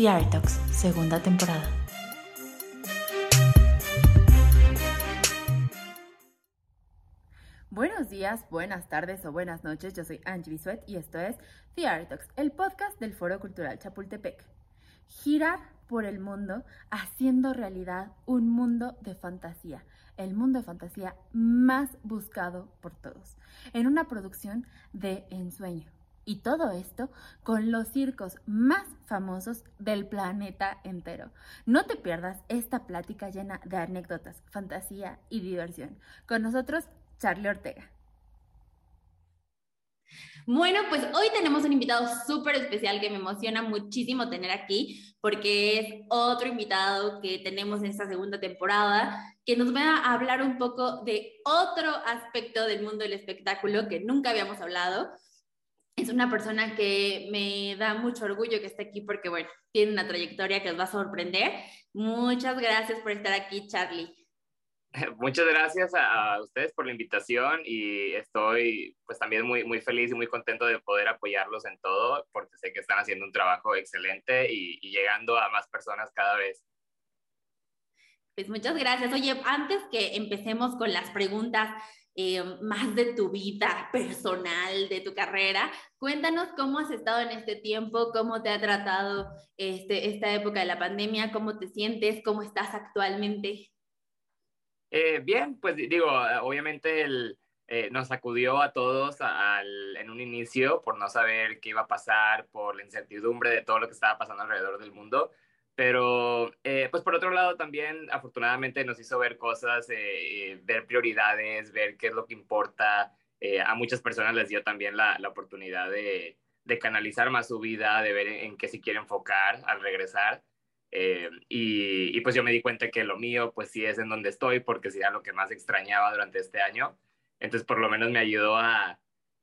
The Art Talks, segunda temporada. Buenos días, buenas tardes o buenas noches. Yo soy Angie Bisuet y esto es The Art Talks, el podcast del Foro Cultural Chapultepec. Girar por el mundo haciendo realidad un mundo de fantasía, el mundo de fantasía más buscado por todos, en una producción de ensueño. Y todo esto con los circos más famosos del planeta entero. No te pierdas esta plática llena de anécdotas, fantasía y diversión. Con nosotros, Charlie Ortega. Bueno, pues hoy tenemos un invitado súper especial que me emociona muchísimo tener aquí, porque es otro invitado que tenemos en esta segunda temporada, que nos va a hablar un poco de otro aspecto del mundo del espectáculo que nunca habíamos hablado. Es una persona que me da mucho orgullo que esté aquí porque, bueno, tiene una trayectoria que os va a sorprender. Muchas gracias por estar aquí, Charlie. Muchas gracias a, ustedes por la invitación y estoy pues también muy, muy feliz y muy contento de poder apoyarlos en todo porque sé que están haciendo un trabajo excelente y, llegando a más personas cada vez. Pues muchas gracias. Oye, antes que empecemos con las preguntas eh, más de tu vida personal, de tu carrera, cuéntanos cómo has estado en este tiempo, cómo te ha tratado este, esta época de la pandemia, cómo te sientes, cómo estás actualmente. Eh, bien, pues digo, obviamente eh, nos sacudió a todos en un inicio por no saber qué iba a pasar, por la incertidumbre de todo lo que estaba pasando alrededor del mundo. Pero, eh, pues por otro lado, también afortunadamente nos hizo ver cosas, ver prioridades, ver qué es lo que importa. a muchas personas les dio también la, la oportunidad de, de, canalizar más su vida, de ver en qué se quiere enfocar al regresar. Eh, y, pues yo me di cuenta que lo mío pues sí es en donde estoy porque sí lo que más extrañaba durante este año. Entonces por lo menos me ayudó a,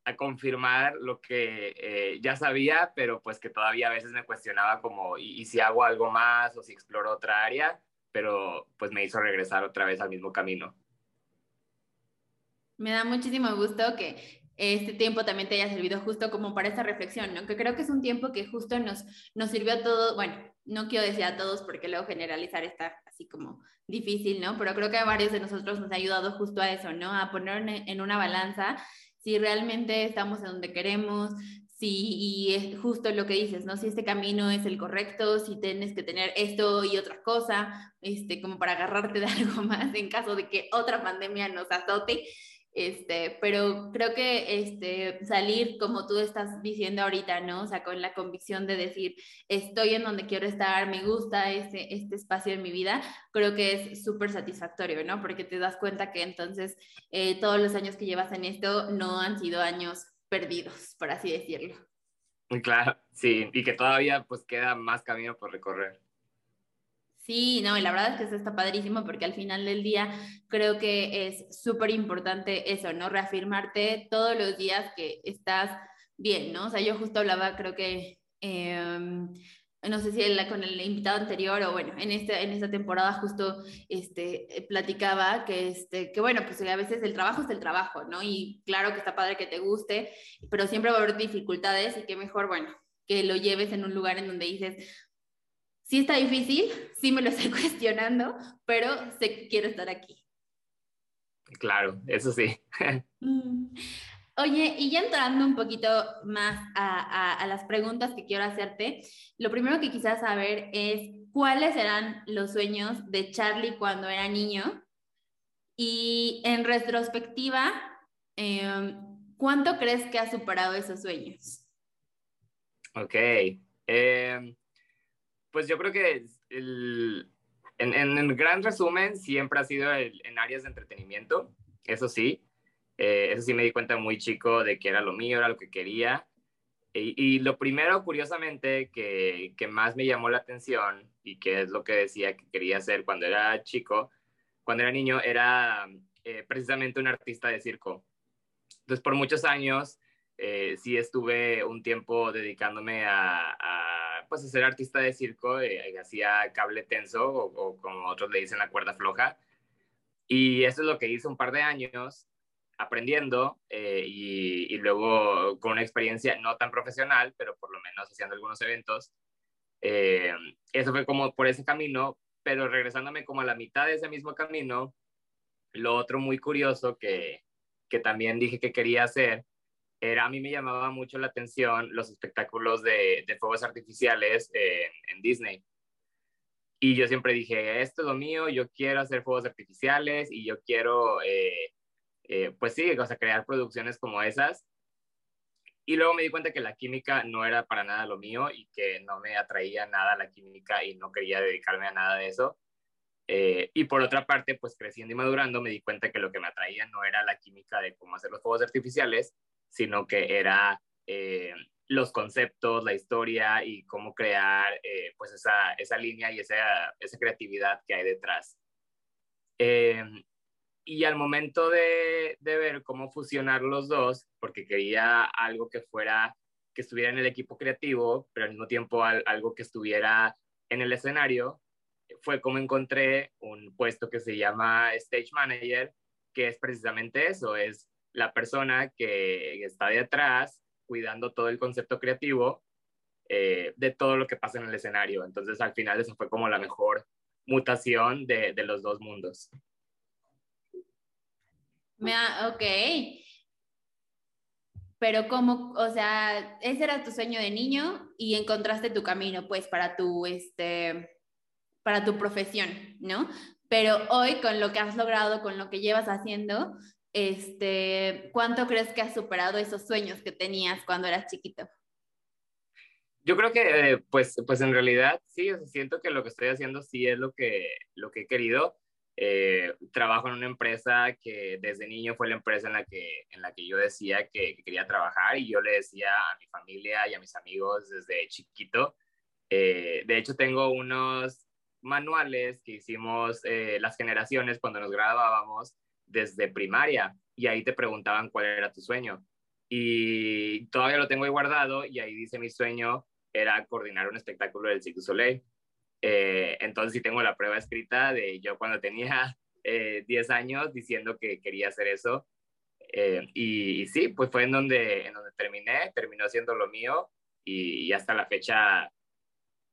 a confirmar lo que eh, ya sabía, pero pues que todavía a veces me cuestionaba como, ¿y, si hago algo más o si exploro otra área? Pero pues me hizo regresar otra vez al mismo camino. Me da muchísimo gusto que este tiempo también te haya servido justo como para esta reflexión, ¿no? Que creo que es un tiempo que justo nos, nos sirvió a todos, bueno, no quiero decir a todos porque luego generalizar está así como difícil, ¿no? Pero creo que a varios de nosotros nos ha ayudado justo a eso, ¿no? A poner en una balanza si realmente estamos en donde queremos, si y es justo lo que dices, ¿no? Si este camino es el correcto, si tienes que tener esto y otra cosa, este, como para agarrarte de algo más en caso de que otra pandemia nos azote. Este, pero creo que este, salir, como tú estás diciendo ahorita, ¿no? O sea, con la convicción de decir, estoy en donde quiero estar, me gusta este, este espacio en mi vida, creo que es súper satisfactorio, ¿no? Porque te das cuenta que entonces eh, todos los años que llevas en esto no han sido años perdidos, por así decirlo. Claro, sí, y que todavía pues queda más camino por recorrer. Sí, no, y la verdad es que eso está padrísimo porque al final del día creo que es súper importante eso, ¿no? Reafirmarte todos los días que estás bien, ¿no? O sea, yo justo hablaba, creo que, em, no sé si con el invitado anterior o bueno, en, este, en esta temporada justo este, platicaba que, este, que bueno, pues a veces el trabajo es el trabajo, ¿no? Y claro que está padre que te guste, pero siempre va a haber dificultades y que mejor, bueno, que lo lleves en un lugar en donde dices, sí está difícil, sí me lo estoy cuestionando, pero sé que quiero estar aquí. Claro, eso sí. Mm. Oye, y ya entrando un poquito más a, las preguntas que quiero hacerte, lo primero que quisiera saber es cuáles eran los sueños de Charlie cuando era niño y en retrospectiva, em, ¿cuánto crees que ha superado esos sueños? Ok. Eh, pues yo creo que el, en, en, gran resumen siempre ha sido en áreas de entretenimiento, eso sí. Eh, eso sí me di cuenta muy chico de que era lo mío, era lo que quería. Y, lo primero, curiosamente, que, que, más me llamó la atención y que es lo que decía que quería hacer cuando era chico, cuando era niño, era eh, precisamente un artista de circo. Entonces, por muchos años, eh, sí estuve un tiempo dedicándome a pues a ser artista de circo, eh, hacía cable tenso o, como otros le dicen la cuerda floja. Y eso es lo que hice un par de años aprendiendo eh, y, luego con una experiencia no tan profesional, pero por lo menos haciendo algunos eventos. Eh, eso fue como por ese camino, pero regresándome como a la mitad de ese mismo camino, lo otro muy curioso que, que también dije que quería hacer era, a mí me llamaba mucho la atención los espectáculos de, de fuegos artificiales en, en Disney. Y yo siempre dije, esto es lo mío, yo quiero hacer fuegos artificiales y yo quiero, eh, eh, pues sí, o sea, crear producciones como esas. Y luego me di cuenta que la química no era para nada lo mío y que no me atraía nada la química y no quería dedicarme a nada de eso. Eh, y por otra parte, pues creciendo y madurando, me di cuenta que lo que me atraía no era la química de cómo hacer los fuegos artificiales, sino que era los conceptos, la historia y cómo crear eh, pues esa, esa, línea y esa, esa, creatividad que hay detrás. Eh, y al momento de, de, ver cómo fusionar los dos, porque quería algo que fuera, que estuviera en el equipo creativo, pero al mismo tiempo algo que estuviera en el escenario, fue como encontré un puesto que se llama Stage Manager, que es precisamente eso, es la persona que está detrás cuidando todo el concepto creativo eh, de todo lo que pasa en el escenario. Entonces, al final, eso fue como la mejor mutación de, de los dos mundos. Me ok. Pero como, o sea, ese era tu sueño de niño y encontraste tu camino, pues, para tu, este, para tu profesión, ¿no? Pero hoy, con lo que has logrado, con lo que llevas haciendo, este, ¿cuánto crees que has superado esos sueños que tenías cuando eras chiquito? Yo creo que, eh, pues, pues en realidad sí, siento que lo que estoy haciendo sí es lo que, lo que he querido. Eh, trabajo en una empresa que desde niño fue la empresa en la que, en la que yo decía que, quería trabajar y yo le decía a mi familia y a mis amigos desde chiquito. Eh, de hecho, tengo unos manuales que hicimos las generaciones cuando nos graduábamos desde primaria y ahí te preguntaban cuál era tu sueño. Y todavía lo tengo ahí guardado y ahí dice mi sueño era coordinar un espectáculo del Cirque du Soleil. Eh, entonces sí tengo la prueba escrita de yo cuando tenía eh, 10 años diciendo que quería hacer eso. Eh, y, sí, pues fue en donde, en donde terminé, terminó siendo lo mío y, hasta la fecha,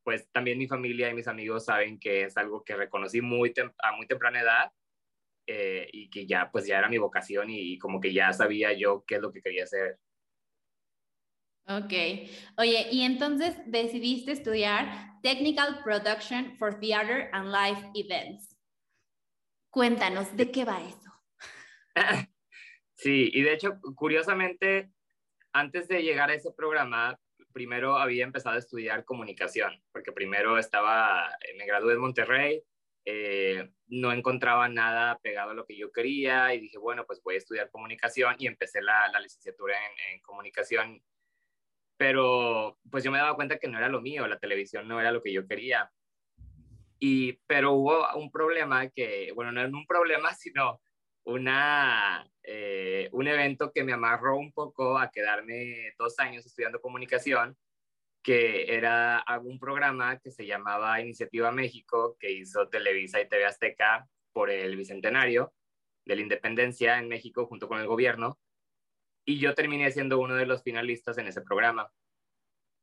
pues también mi familia y mis amigos saben que es algo que reconocí muy a muy temprana edad eh, y que ya pues ya era mi vocación y, como que ya sabía yo qué es lo que quería hacer. Ok. Oye, y entonces decidiste estudiar Technical Production for Theater and Live Events. Cuéntanos, ¿de qué va eso? sí, y de hecho, curiosamente, antes de llegar a ese programa, primero había empezado a estudiar comunicación, porque primero estaba, me gradué en Monterrey, eh, no encontraba nada pegado a lo que yo quería y dije, bueno, pues voy a estudiar comunicación y empecé la, licenciatura en, comunicación. Pero pues yo me daba cuenta que no era lo mío, la televisión no era lo que yo quería. Y, pero hubo un problema que, bueno, no era un problema, sino una, eh, un evento que me amarró un poco a quedarme dos años estudiando comunicación que era un programa que se llamaba Iniciativa México, que hizo Televisa y TV Azteca por el Bicentenario de la Independencia en México junto con el gobierno. Y yo terminé siendo uno de los finalistas en ese programa.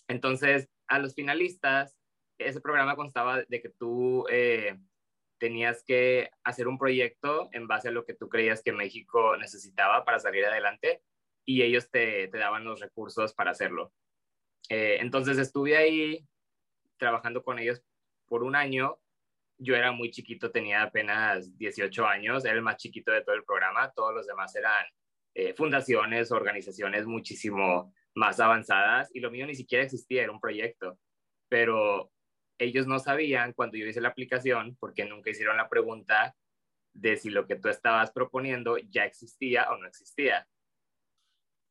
Entonces, a los finalistas, ese programa constaba de que tú eh, tenías que hacer un proyecto en base a lo que tú creías que México necesitaba para salir adelante y ellos te, te daban los recursos para hacerlo. Eh, entonces estuve ahí trabajando con ellos por un año. Yo era muy chiquito, tenía apenas 18 años, era el más chiquito de todo el programa. Todos los demás eran eh, fundaciones, organizaciones muchísimo más avanzadas y lo mío ni siquiera existía, era un proyecto. Pero ellos no sabían cuando yo hice la aplicación porque nunca hicieron la pregunta de si lo que tú estabas proponiendo ya existía o no existía.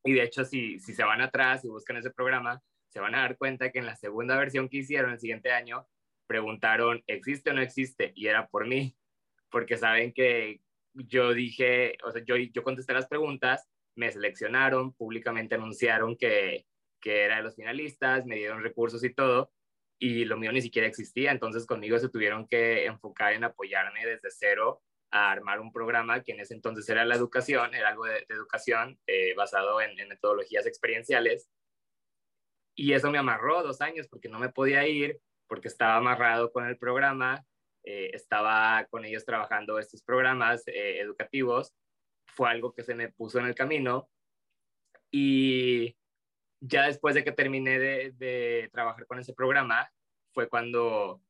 Y de hecho, si, si se van atrás y buscan ese programa, se van a dar cuenta que en la segunda versión que hicieron el siguiente año, preguntaron, ¿existe o no existe? Y era por mí, porque saben que yo dije, o sea, yo, yo contesté las preguntas, me seleccionaron, públicamente anunciaron que, que era de los finalistas, me dieron recursos y todo, y lo mío ni siquiera existía, entonces conmigo se tuvieron que enfocar en apoyarme desde cero a armar un programa que en ese entonces era la educación, era algo de, educación eh, basado en, en metodologías experienciales, y eso me amarró dos años porque no me podía ir, porque estaba amarrado con el programa, eh, estaba con ellos trabajando estos programas eh, educativos, fue algo que se me puso en el camino y ya después de que terminé de, trabajar con ese programa, fue cuando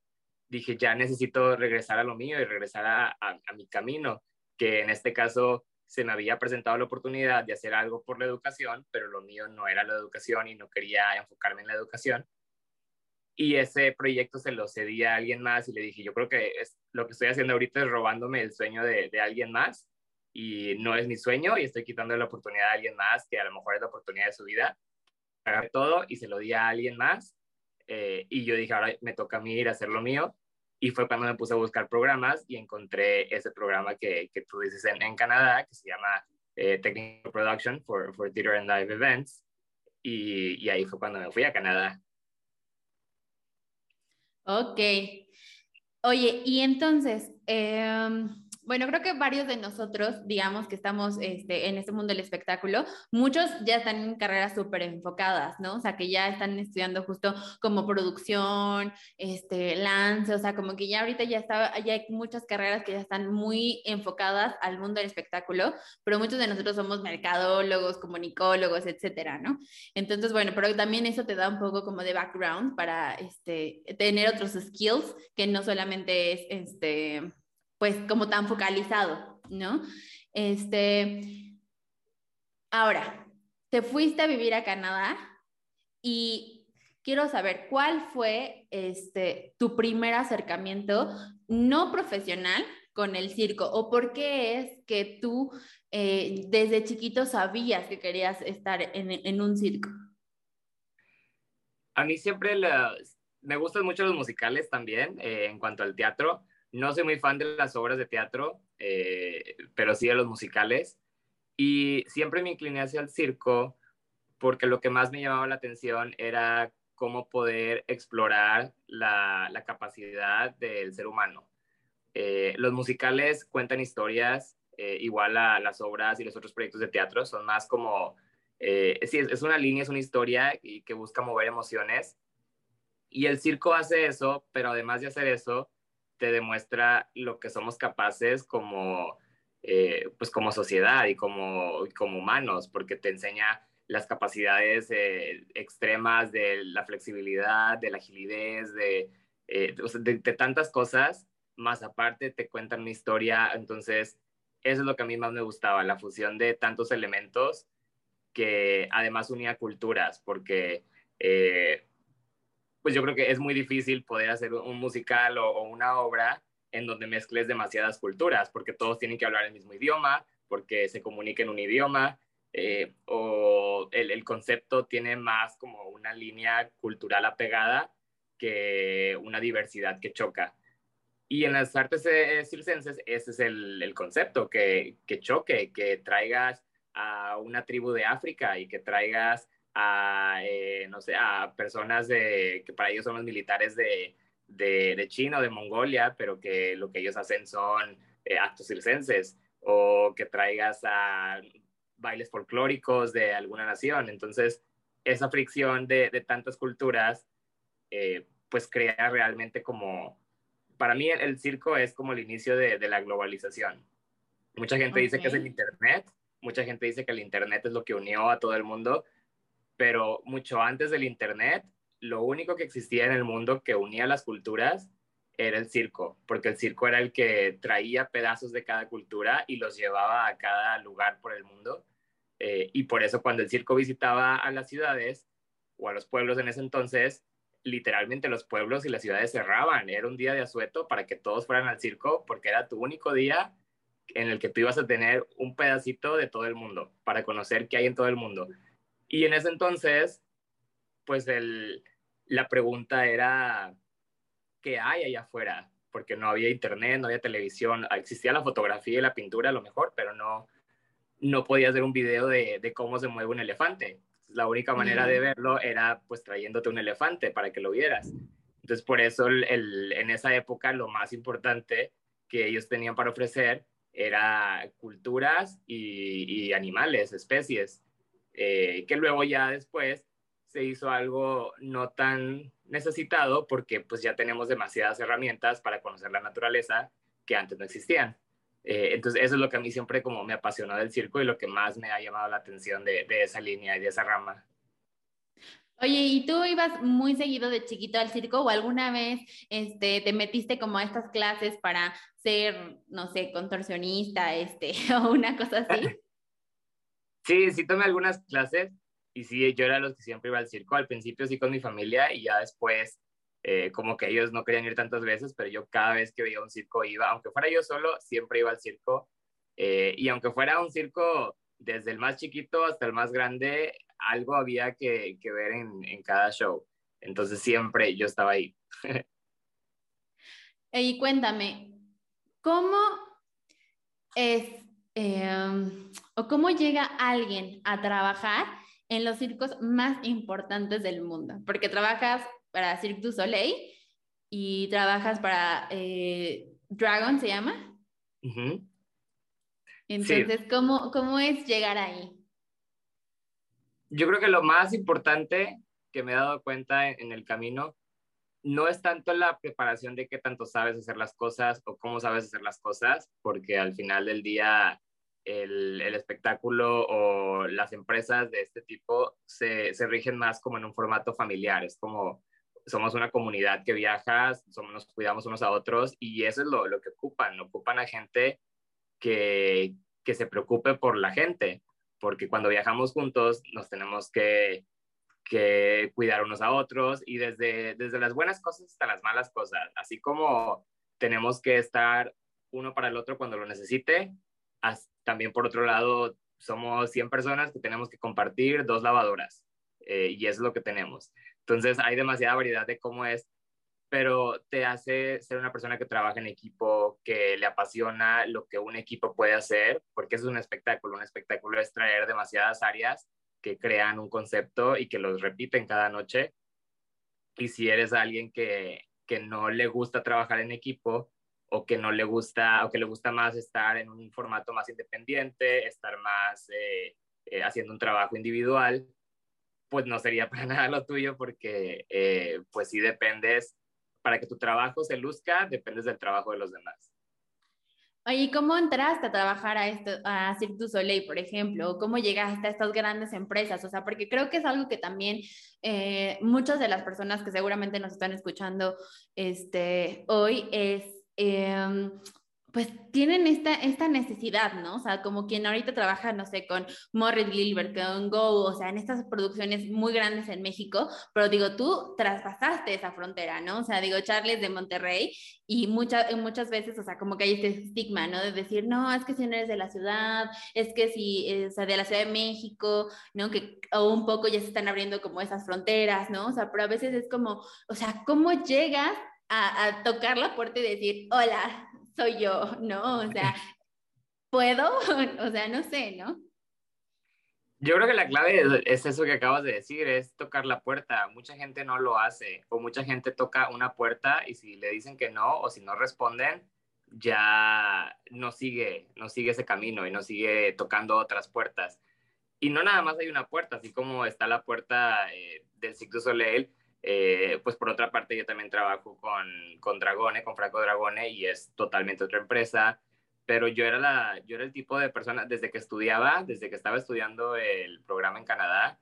dije, ya necesito regresar a lo mío y regresar a, a mi camino, que en este caso se me había presentado la oportunidad de hacer algo por la educación, pero lo mío no era la educación y no quería enfocarme en la educación. Y ese proyecto se lo cedí a alguien más y le dije, yo creo que es, lo que estoy haciendo ahorita es robándome el sueño de, de alguien más y no es mi sueño y estoy quitando la oportunidad a alguien más que a lo mejor es la oportunidad de su vida. Agarré todo y se lo di a alguien más eh, y yo dije, ahora me toca a mí ir a hacer lo mío. Y fue cuando me puse a buscar programas y encontré ese programa que, que tú en, en, Canadá, que se llama eh, Technical Production for, for Theater and Live Events. Y, y ahí fue cuando me fui a Canadá. Ok. Oye, y entonces, eh, bueno, creo que varios de nosotros, digamos que estamos este, en este mundo del espectáculo, muchos ya están en carreras súper enfocadas, ¿no? O sea, que ya están estudiando justo como producción, este, lance, o sea, como que ya ahorita ya, está, ya hay muchas carreras que ya están muy enfocadas al mundo del espectáculo, pero muchos de nosotros somos mercadólogos, comunicólogos, etcétera, ¿no? Entonces, bueno, pero también eso te da un poco como de background para este, tener otros skills que no solamente es este pues como tan focalizado, ¿no? Este, ahora, te fuiste a vivir a Canadá y quiero saber cuál fue este, tu primer acercamiento no profesional con el circo o por qué es que tú eh, desde chiquito sabías que querías estar en, un circo. A mí siempre me gustan mucho los musicales también eh, en cuanto al teatro. No soy muy fan de las obras de teatro, eh, pero sí de los musicales. Y siempre me incliné hacia el circo porque lo que más me llamaba la atención era cómo poder explorar la, capacidad del ser humano. Eh, los musicales cuentan historias, eh, igual a las obras y los otros proyectos de teatro, son más como, sí, es, una línea, es una historia y que busca mover emociones. Y el circo hace eso, pero además de hacer eso, te demuestra lo que somos capaces como, eh, pues como sociedad y como, como humanos, porque te enseña las capacidades eh, extremas de la flexibilidad, de la agilidad, de, eh, de, de, tantas cosas, más aparte te cuentan una historia, entonces eso es lo que a mí más me gustaba, la fusión de tantos elementos que además unía culturas, porque pues yo creo que es muy difícil poder hacer un musical o, una obra en donde mezcles demasiadas culturas, porque todos tienen que hablar el mismo idioma, porque se comuniquen un idioma, eh, o el, concepto tiene más como una línea cultural apegada que una diversidad que choca. Y en las artes circenses ese es el, el concepto, que, que, choque, que traigas a una tribu de África y que traigas a, eh, no sé, a personas de, que para ellos son los militares de, de, China o de Mongolia, pero que lo que ellos hacen son eh, actos circenses, o que traigas a bailes folclóricos de alguna nación. Entonces, esa fricción de, de tantas culturas, eh, pues crea realmente como, para mí el, circo es como el inicio de, de la globalización. Mucha gente dice que es el Internet, mucha gente dice que el Internet es lo que unió a todo el mundo, pero mucho antes del Internet, lo único que existía en el mundo que unía las culturas era el circo, porque el circo era el que traía pedazos de cada cultura y los llevaba a cada lugar por el mundo. Eh, y por eso cuando el circo visitaba a las ciudades o a los pueblos en ese entonces, literalmente los pueblos y las ciudades cerraban. Era un día de asueto para que todos fueran al circo porque era tu único día en el que tú ibas a tener un pedacito de todo el mundo para conocer qué hay en todo el mundo. Y en ese entonces, pues el, la pregunta era, ¿qué hay allá afuera? Porque no había internet, no había televisión, existía la fotografía y la pintura a lo mejor, pero no, no podía hacer un video de, de cómo se mueve un elefante. La única manera de verlo era pues trayéndote un elefante para que lo vieras. Entonces por eso el, en esa época lo más importante que ellos tenían para ofrecer era culturas y, y animales, especies. Eh, que luego ya después se hizo algo no tan necesitado porque pues ya tenemos demasiadas herramientas para conocer la naturaleza que antes no existían. Eh, entonces eso es lo que a mí siempre como me apasionó del circo y lo que más me ha llamado la atención de, de esa línea y de esa rama. Oye, ¿y tú ibas muy seguido de chiquito al circo o alguna vez este, te metiste como a estas clases para ser, no sé, contorsionista este, o una cosa así? Sí, sí tomé algunas clases y sí, yo era los que siempre iba al circo. Al principio sí con mi familia y ya después eh, como que ellos no querían ir tantas veces, pero yo cada vez que veía un circo iba, aunque fuera yo solo, siempre iba al circo. Eh, y aunque fuera un circo desde el más chiquito hasta el más grande, algo había que, ver en, en, cada show. Entonces siempre yo estaba ahí. y cuéntame, ¿cómo es em, o cómo llega alguien a trabajar en los circos más importantes del mundo? Porque trabajas para Cirque du Soleil y trabajas para eh, Dragon, ¿se llama? Entonces, ¿cómo, ¿cómo es llegar ahí? Yo creo que lo más importante que me he dado cuenta en, el camino no es tanto la preparación de qué tanto sabes hacer las cosas o cómo sabes hacer las cosas, porque al final del día el, el espectáculo o las empresas de este tipo se, se, rigen más como en un formato familiar, es como somos una comunidad que viaja, somos, nos cuidamos unos a otros y eso es lo, lo que ocupan, ocupan a gente que, que se preocupe por la gente, porque cuando viajamos juntos nos tenemos que, que cuidar unos a otros y desde, desde las buenas cosas hasta las malas cosas, así como tenemos que estar uno para el otro cuando lo necesite, también por otro lado somos 100 personas que tenemos que compartir dos lavadoras eh, y es lo que tenemos. Entonces hay demasiada variedad de cómo es pero te hace ser una persona que trabaja en equipo, que le apasiona lo que un equipo puede hacer, porque es un espectáculo. Un espectáculo es traer demasiadas áreas que crean un concepto y que los repiten cada noche. Y si eres alguien que, que no le gusta trabajar en equipo o que no le gusta o que le gusta más estar en un formato más independiente, estar más eh, eh, haciendo un trabajo individual, pues no sería para nada lo tuyo porque eh, pues sí dependes para que tu trabajo se luzca, dependes del trabajo de los demás. ¿y cómo entraste a trabajar a, esto, a Cirque du Soleil, por ejemplo? ¿Cómo llegaste a estas grandes empresas? O sea, porque creo que es algo que también eh, muchas de las personas que seguramente nos están escuchando este, hoy es... Em, pues tienen esta, esta necesidad, ¿no? O sea, como quien ahorita trabaja, no sé, con Morris Gilbert, con Go, o sea, en estas producciones muy grandes en México, pero digo, tú traspasaste esa frontera, ¿no? O sea, digo, Charles de Monterrey, y muchas muchas veces, o sea, como que hay este estigma, ¿no? De decir, no, es que si no eres de la ciudad, es que si, eh, o sea, de la Ciudad de México, ¿no? Que o un poco ya se están abriendo como esas fronteras, ¿no? O sea, pero a veces es como, o sea, ¿cómo llegas a, tocar la puerta y decir, hola, soy yo, ¿no? O sea, ¿puedo? O sea, no sé, ¿no? Yo creo que la clave es eso que acabas de decir, es tocar la puerta. Mucha gente no lo hace o mucha gente toca una puerta y si le dicen que no o si no responden, ya no sigue, no sigue ese camino y no sigue tocando otras puertas. Y no nada más hay una puerta, así como está la puerta eh, del Cirque Soleil, eh, pues por otra parte yo también trabajo con, con Dragone, con Franco Dragone y es totalmente otra empresa, pero yo era, la, yo era el tipo de persona, desde que estudiaba, desde que estaba estudiando el programa en Canadá,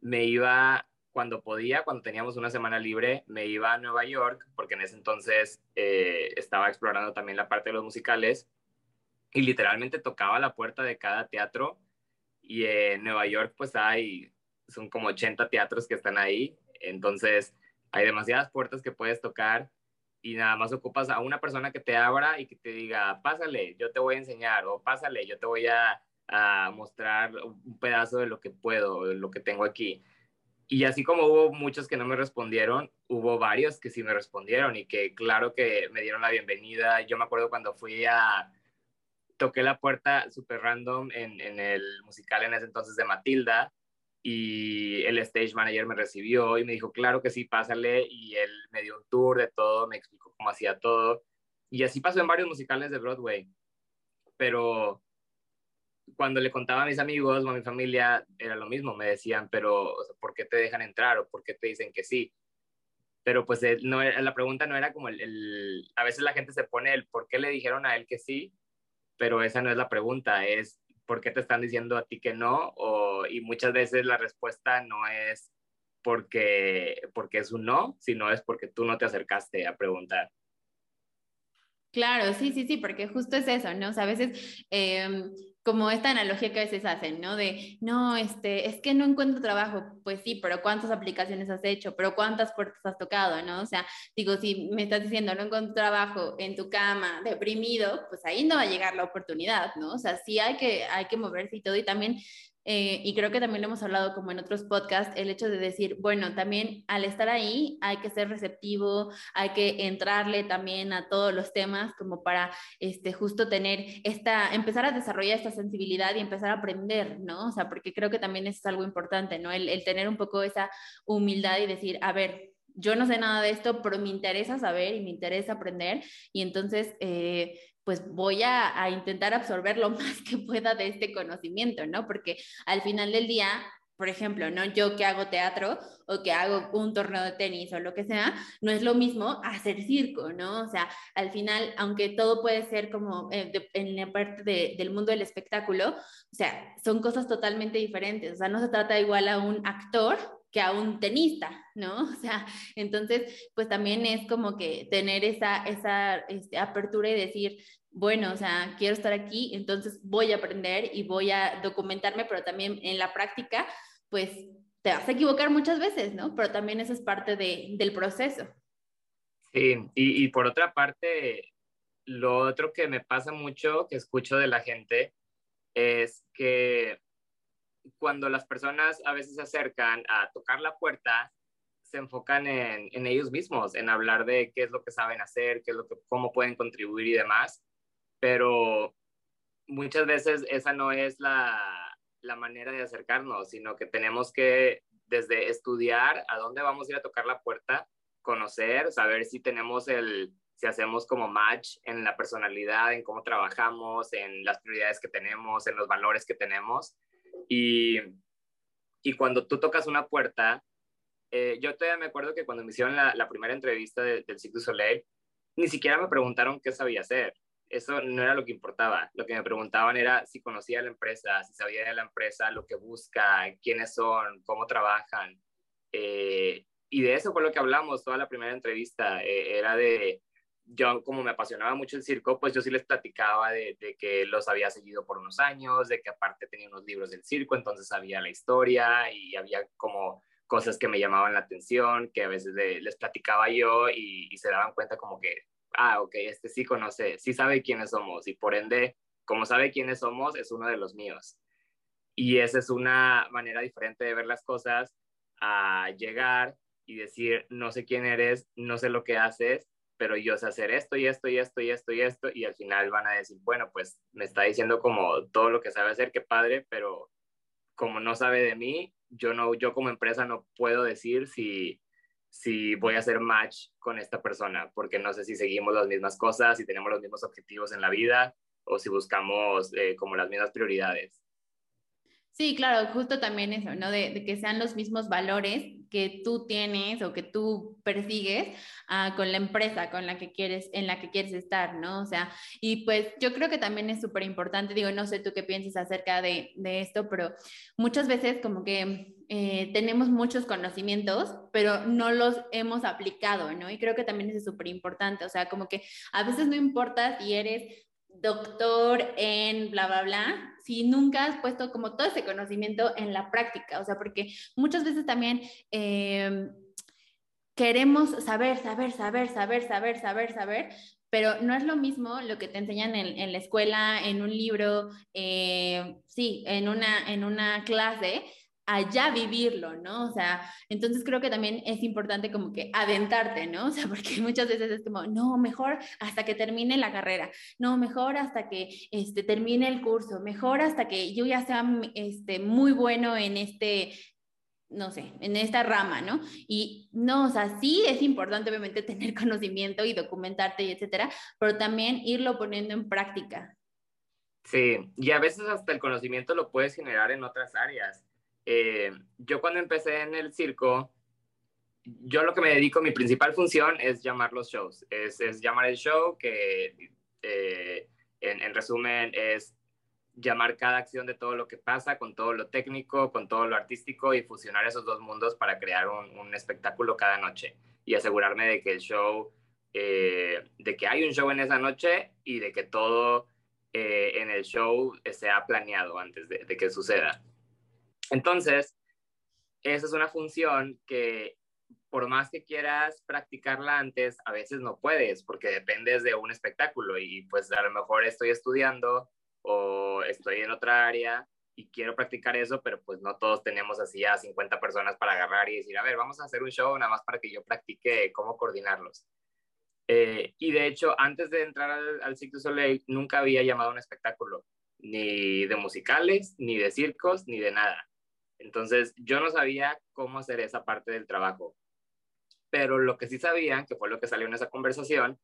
me iba cuando podía, cuando teníamos una semana libre, me iba a Nueva York, porque en ese entonces eh, estaba explorando también la parte de los musicales y literalmente tocaba la puerta de cada teatro y en Nueva York pues hay, son como 80 teatros que están ahí entonces, hay demasiadas puertas que puedes tocar y nada más ocupas a una persona que te abra y que te diga, pásale, yo te voy a enseñar, o pásale, yo te voy a, mostrar un pedazo de lo que puedo, de lo que tengo aquí. Y así como hubo muchos que no me respondieron, hubo varios que sí me respondieron y que claro que me dieron la bienvenida. Yo me acuerdo cuando fui a, toqué la puerta super random en, en el musical en ese entonces de Matilda y el stage manager me recibió y me dijo, claro que sí, pásale, y él me dio un tour de todo, me explicó cómo hacía todo, y así pasó en varios musicales de Broadway, pero cuando le contaba a mis amigos o a mi familia, era lo mismo, me decían, pero ¿por qué te dejan entrar o por qué te dicen que sí? Pero pues eh, no, la pregunta no era como el, a veces la gente se pone el por qué le dijeron a él que sí, pero esa no es la pregunta, es por qué te están diciendo a ti que no, o, y muchas veces la respuesta no es porque, porque es un no, sino es porque tú no te acercaste a preguntar. Claro, sí, sí, sí, porque justo es eso, ¿no? O sea, a veces em, como esta analogía que a veces hacen, ¿no? De, no, este, es que no encuentro trabajo. Pues sí, pero ¿cuántas aplicaciones has hecho? ¿Pero cuántas puertas has tocado, no? O sea, digo, si me estás diciendo no encuentro trabajo en tu cama, deprimido, pues ahí no va a llegar la oportunidad, ¿no? O sea, sí hay que, hay que moverse y todo. Y también eh, y creo que también lo hemos hablado como en otros podcasts, el hecho de decir, bueno, también al estar ahí hay que ser receptivo, hay que entrarle también a todos los temas como para este, justo tener esta, empezar a desarrollar esta sensibilidad y empezar a aprender, ¿no? O sea, porque creo que también es algo importante, ¿no? El, el tener un poco esa humildad y decir, a ver, yo no sé nada de esto, pero me interesa saber y me interesa aprender. Y entonces, eh, pues voy a, intentar absorber lo más que pueda de este conocimiento, ¿no? Porque al final del día, por ejemplo, ¿no? Yo que hago teatro o que hago un torneo de tenis o lo que sea, no es lo mismo hacer circo, ¿no? O sea, al final, aunque todo puede ser como eh, en la parte del mundo del espectáculo, o sea, son cosas totalmente diferentes. O sea, no se trata igual a un actor a un tenista, ¿no? O sea, entonces, pues también es como que tener esa, esa este, apertura y decir, bueno, o sea, quiero estar aquí, entonces voy a aprender y voy a documentarme, pero también en la práctica, pues te vas a equivocar muchas veces, ¿no? Pero también eso es parte de, del proceso. Sí, y por otra parte, lo otro que me pasa mucho, que escucho de la gente, es que cuando las personas a veces se acercan a tocar la puerta, se enfocan en, en, ellos mismos, en hablar de qué es lo que saben hacer, qué es lo que, cómo pueden contribuir y demás, pero muchas veces esa no es la, la manera de acercarnos, sino que tenemos que desde estudiar a dónde vamos a ir a tocar la puerta, conocer, saber si tenemos el, si hacemos como match en la personalidad, en cómo trabajamos, en las prioridades que tenemos, en los valores que tenemos y, y cuando tú tocas una puerta, eh, yo todavía me acuerdo que cuando me hicieron la, la primera entrevista del Cirque du Soleil, ni siquiera me preguntaron qué sabía hacer. Eso no era lo que importaba. Lo que me preguntaban era si conocía la empresa, si sabía de la empresa, lo que busca, quiénes son, cómo trabajan. Eh, y de eso fue lo que hablamos toda la primera entrevista. Eh, era de, yo como me apasionaba mucho el circo, pues yo sí les platicaba de, que los había seguido por unos años, de que aparte tenía unos libros del circo, entonces sabía la historia y había como cosas que me llamaban la atención, que a veces les platicaba yo y, se daban cuenta como que, ah, ok, este sí conoce, sí sabe quiénes somos y por ende, como sabe quiénes somos, es uno de los míos. Y esa es una manera diferente de ver las cosas a llegar y decir, no sé quién eres, no sé lo que haces, pero yo sé hacer esto y esto y esto y esto y esto, y al final van a decir, bueno, pues me está diciendo como todo lo que sabe hacer, qué padre, pero como no sabe de mí, yo, no, yo como empresa no puedo decir si, si voy a hacer match con esta persona, porque no sé si seguimos las mismas cosas, si tenemos los mismos objetivos en la vida o si buscamos eh, como las mismas prioridades. Sí, claro, justo también eso, ¿no? De, que sean los mismos valores que tú tienes o que tú persigues ah, con la empresa con la que quieres, en la que quieres estar, ¿no? O sea, y pues yo creo que también es súper importante, digo, no sé tú qué piensas acerca de, esto, pero muchas veces como que eh, tenemos muchos conocimientos, pero no los hemos aplicado, ¿no? Y creo que también es súper importante, o sea, como que a veces no importa si eres doctor en bla, bla, bla, si nunca has puesto como todo ese conocimiento en la práctica, o sea, porque muchas veces también em, queremos saber, saber, saber, saber, saber, saber, saber, pero no es lo mismo lo que te enseñan en, la escuela, en un libro, eh, sí, en una, en una clase, allá vivirlo, ¿no? O sea, entonces creo que también es importante como que adentarte, ¿no? O sea, porque muchas veces es como, no, mejor hasta que termine la carrera, no, mejor hasta que este, termine el curso, mejor hasta que yo ya sea este, muy bueno en este no sé, en esta rama, ¿no? Y no, o sea, sí es importante obviamente tener conocimiento y documentarte y etcétera, pero también irlo poniendo en práctica. Sí, y a veces hasta el conocimiento lo puedes generar en otras áreas. Eh, yo cuando empecé en el circo, yo lo que me dedico, mi principal función es llamar los shows, es, es llamar el show que eh, en, en, resumen es llamar cada acción de todo lo que pasa con todo lo técnico, con todo lo artístico y fusionar esos dos mundos para crear un, espectáculo cada noche y asegurarme de que el show, eh, de que hay un show en esa noche y de que todo en el show sea planeado antes de que suceda. Entonces, esa es una función que por más que quieras practicarla antes, a veces no puedes porque dependes de un espectáculo y pues a lo mejor estoy estudiando o estoy en otra área y quiero practicar eso, pero pues no todos tenemos así a 50 personas para agarrar y decir, a ver, vamos a hacer un show nada más para que yo practique cómo coordinarlos. Eh, y de hecho, antes de entrar al, al Soleil, nunca había llamado a un espectáculo, ni de musicales, ni de circos, ni de nada. Entonces, yo no sabía cómo hacer esa parte del trabajo. Pero lo que sí sabían, que fue lo que salió en esa conversación,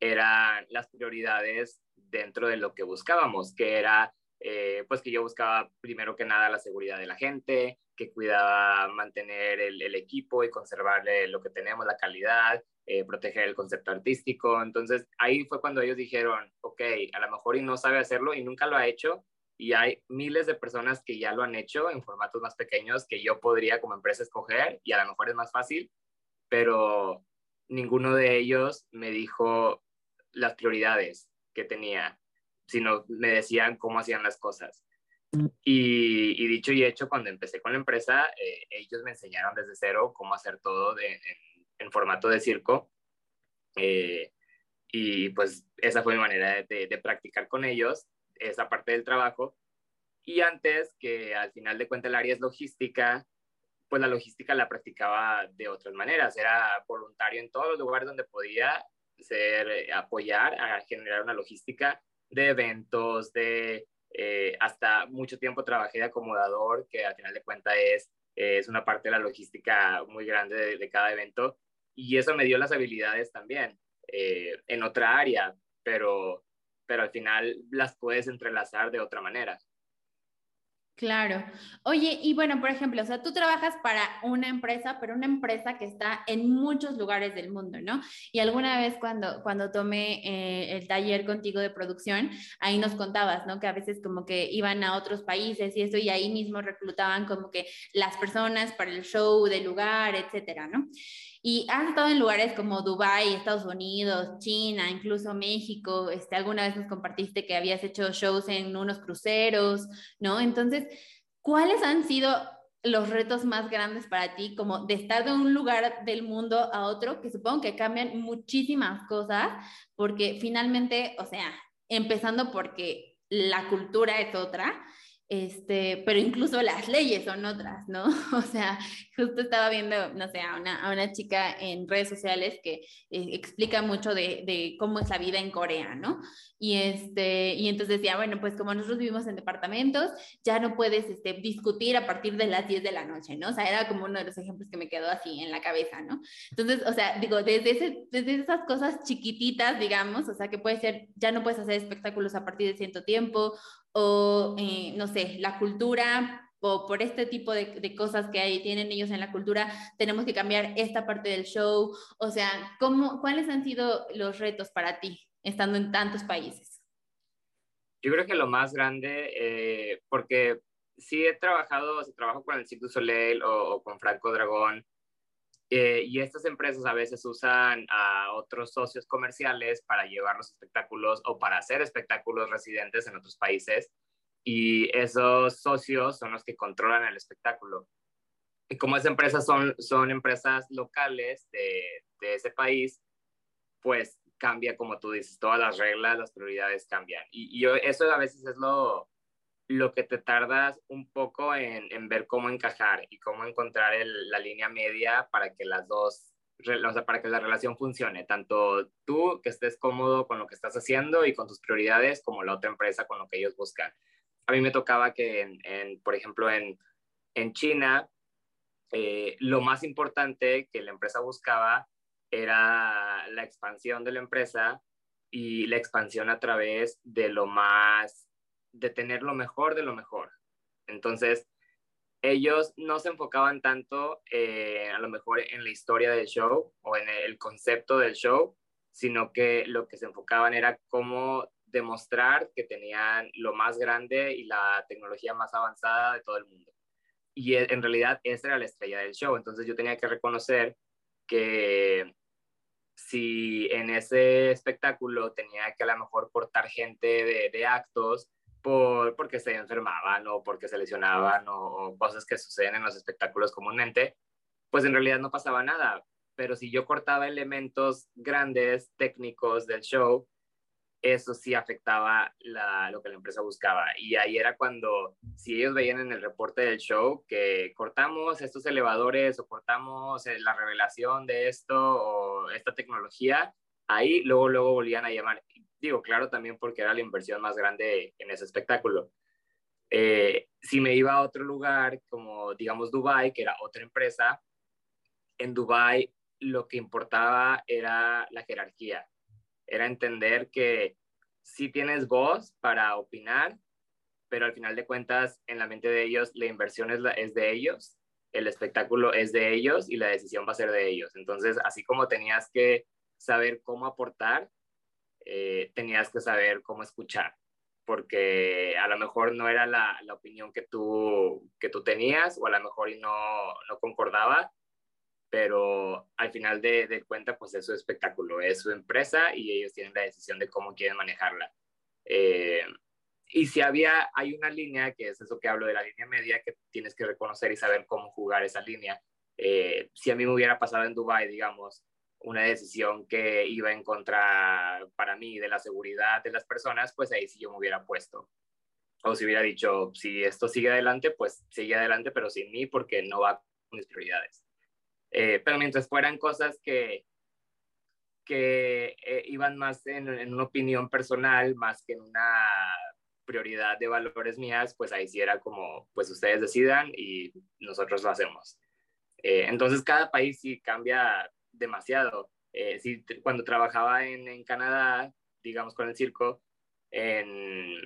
eran las prioridades dentro de lo que buscábamos, que era, eh, pues que yo buscaba primero que nada la seguridad de la gente, que cuidaba mantener el, equipo y conservarle lo que tenemos, la calidad, eh, proteger el concepto artístico. Entonces ahí fue cuando ellos dijeron, ok, a lo mejor y no sabe hacerlo y nunca lo ha hecho, y hay miles de personas que ya lo han hecho en formatos más pequeños que yo podría como empresa escoger y a lo mejor es más fácil, pero ninguno de ellos me dijo las prioridades que tenía, sino me decían cómo hacían las cosas. Y, y dicho y hecho, cuando empecé con la empresa, eh, ellos me enseñaron desde cero cómo hacer todo de, en, en, formato de circo. Eh, y pues esa fue mi manera de, de, de practicar con ellos esa parte del trabajo. Y antes, que al final de cuentas el área es logística, pues la logística la practicaba de otras maneras. Era voluntario en todos los lugares donde podía ser, eh, apoyar a generar una logística de eventos, de eh, hasta mucho tiempo trabajé de acomodador, que al final de cuentas es, es una parte de la logística muy grande de, cada evento. Y eso me dio las habilidades también eh, en otra área, pero pero al final las puedes entrelazar de otra manera. Claro. Oye, y bueno, por ejemplo, o sea, tú trabajas para una empresa, pero una empresa que está en muchos lugares del mundo, ¿no? Y alguna vez cuando, cuando tomé eh, el taller contigo de producción, ahí nos contabas, ¿no? Que a veces como que iban a otros países y eso, y ahí mismo reclutaban como que las personas para el show del lugar, etcétera, ¿no? Y has estado en lugares como Dubái, Estados Unidos, China, incluso México. Este, alguna vez nos compartiste que habías hecho shows en unos cruceros, ¿no? Entonces, ¿cuáles han sido los retos más grandes para ti, como de estar de un lugar del mundo a otro, que supongo que cambian muchísimas cosas, porque finalmente, o sea, empezando porque la cultura es otra, este, pero incluso las leyes son otras, ¿no? O sea, justo estaba viendo, no sé, a una, a una chica en redes sociales que eh, explica mucho de, de, cómo es la vida en Corea, ¿no? Y, este, y entonces decía, bueno, pues como nosotros vivimos en departamentos, ya no puedes este, discutir a partir de las 10 de la noche, ¿no? O sea, era como uno de los ejemplos que me quedó así en la cabeza, ¿no? Entonces, o sea, digo, desde, ese, desde esas cosas chiquititas, digamos, o sea, que puede ser, ya no puedes hacer espectáculos a partir de cierto tiempo, o, eh, no sé, la cultura o por este tipo de, de, cosas que hay, tienen ellos en la cultura, tenemos que cambiar esta parte del show. O sea, ¿cómo, ¿cuáles han sido los retos para ti estando en tantos países? Yo creo que lo más grande, eh, porque sí he trabajado, trabajo con el Cirque Soleil o, o con Franco Dragón, eh, y estas empresas a veces usan a otros socios comerciales para llevar los espectáculos o para hacer espectáculos residentes en otros países. Y esos socios son los que controlan el espectáculo. Y como esas empresas son, son empresas locales de, de ese país, pues cambia, como tú dices, todas las reglas, las prioridades cambian. Y, y eso a veces es lo, lo que te tardas un poco en, ver cómo encajar y cómo encontrar la línea media para que las dos, o sea, para que la relación funcione, tanto tú que estés cómodo con lo que estás haciendo y con tus prioridades, como la otra empresa con lo que ellos buscan. A mí me tocaba que, por ejemplo, en, en China, eh, lo más importante que la empresa buscaba era la expansión de la empresa y la expansión a través de lo más de tener lo mejor de lo mejor. Entonces, ellos no se enfocaban tanto eh, a lo mejor en la historia del show o en el concepto del show, sino que lo que se enfocaban era cómo demostrar que tenían lo más grande y la tecnología más avanzada de todo el mundo. Y e, en realidad esa era la estrella del show. Entonces yo tenía que reconocer que si en ese espectáculo tenía que a lo mejor cortar gente de, de actos por, porque se enfermaban o porque se lesionaban o, cosas que suceden en los espectáculos comúnmente, pues en realidad no pasaba nada. Pero si yo cortaba elementos grandes, técnicos del show, eso sí afectaba lo que la empresa buscaba. Y ahí era cuando, si ellos veían en el reporte del show que cortamos estos elevadores o cortamos eh, la revelación de esto o esta tecnología, ahí luego, luego volvían a llamar. Digo, claro, también porque era la inversión más grande en ese espectáculo. Eh, si me iba a otro lugar, como digamos Dubai, que era otra empresa, en Dubai lo que importaba era la jerarquía, era entender que sí tienes voz para opinar, pero al final de cuentas, en la mente de ellos, la inversión es, es de ellos, el espectáculo es de ellos y la decisión va a ser de ellos. Entonces, así como tenías que saber cómo aportar, eh, tenías que saber cómo escuchar, porque a lo mejor no era la, la, opinión que tú, que tú tenías o a lo mejor no, no concordaba, pero al final de, de, cuenta, pues es su espectáculo, es su empresa y ellos tienen la decisión de cómo quieren manejarla. Eh, y si había, hay una línea, que es eso que hablo de la línea media, que tienes que reconocer y saber cómo jugar esa línea. Eh, si a mí me hubiera pasado en Dubai, digamos, una decisión que iba en contra para mí de la seguridad de las personas, pues ahí sí yo me hubiera puesto. O si hubiera dicho, si esto sigue adelante, pues sigue adelante, pero sin mí porque no va con mis prioridades. Eh, pero mientras fueran cosas que, que eh, iban más en, en, una opinión personal, más que en una prioridad de valores mías, pues ahí sí era como, pues ustedes decidan y nosotros lo hacemos. Eh, entonces cada país sí cambia demasiado. Eh, cuando trabajaba en, Canadá, digamos con el circo, en,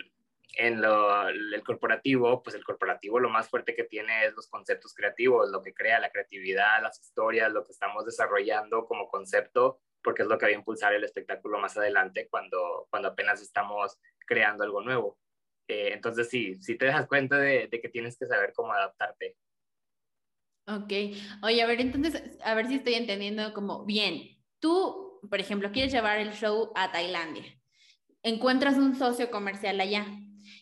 lo, el corporativo, pues el corporativo lo más fuerte que tiene es los conceptos creativos, lo que crea la creatividad, las historias, lo que estamos desarrollando como concepto, porque es lo que va a impulsar el espectáculo más adelante cuando, apenas estamos creando algo nuevo. Eh, entonces sí, sí te das cuenta de que tienes que saber cómo adaptarte. Ok. Oye, a ver, entonces, a ver si estoy entendiendo como bien. Tú, por ejemplo, quieres llevar el show a Tailandia. Encuentras un socio comercial allá.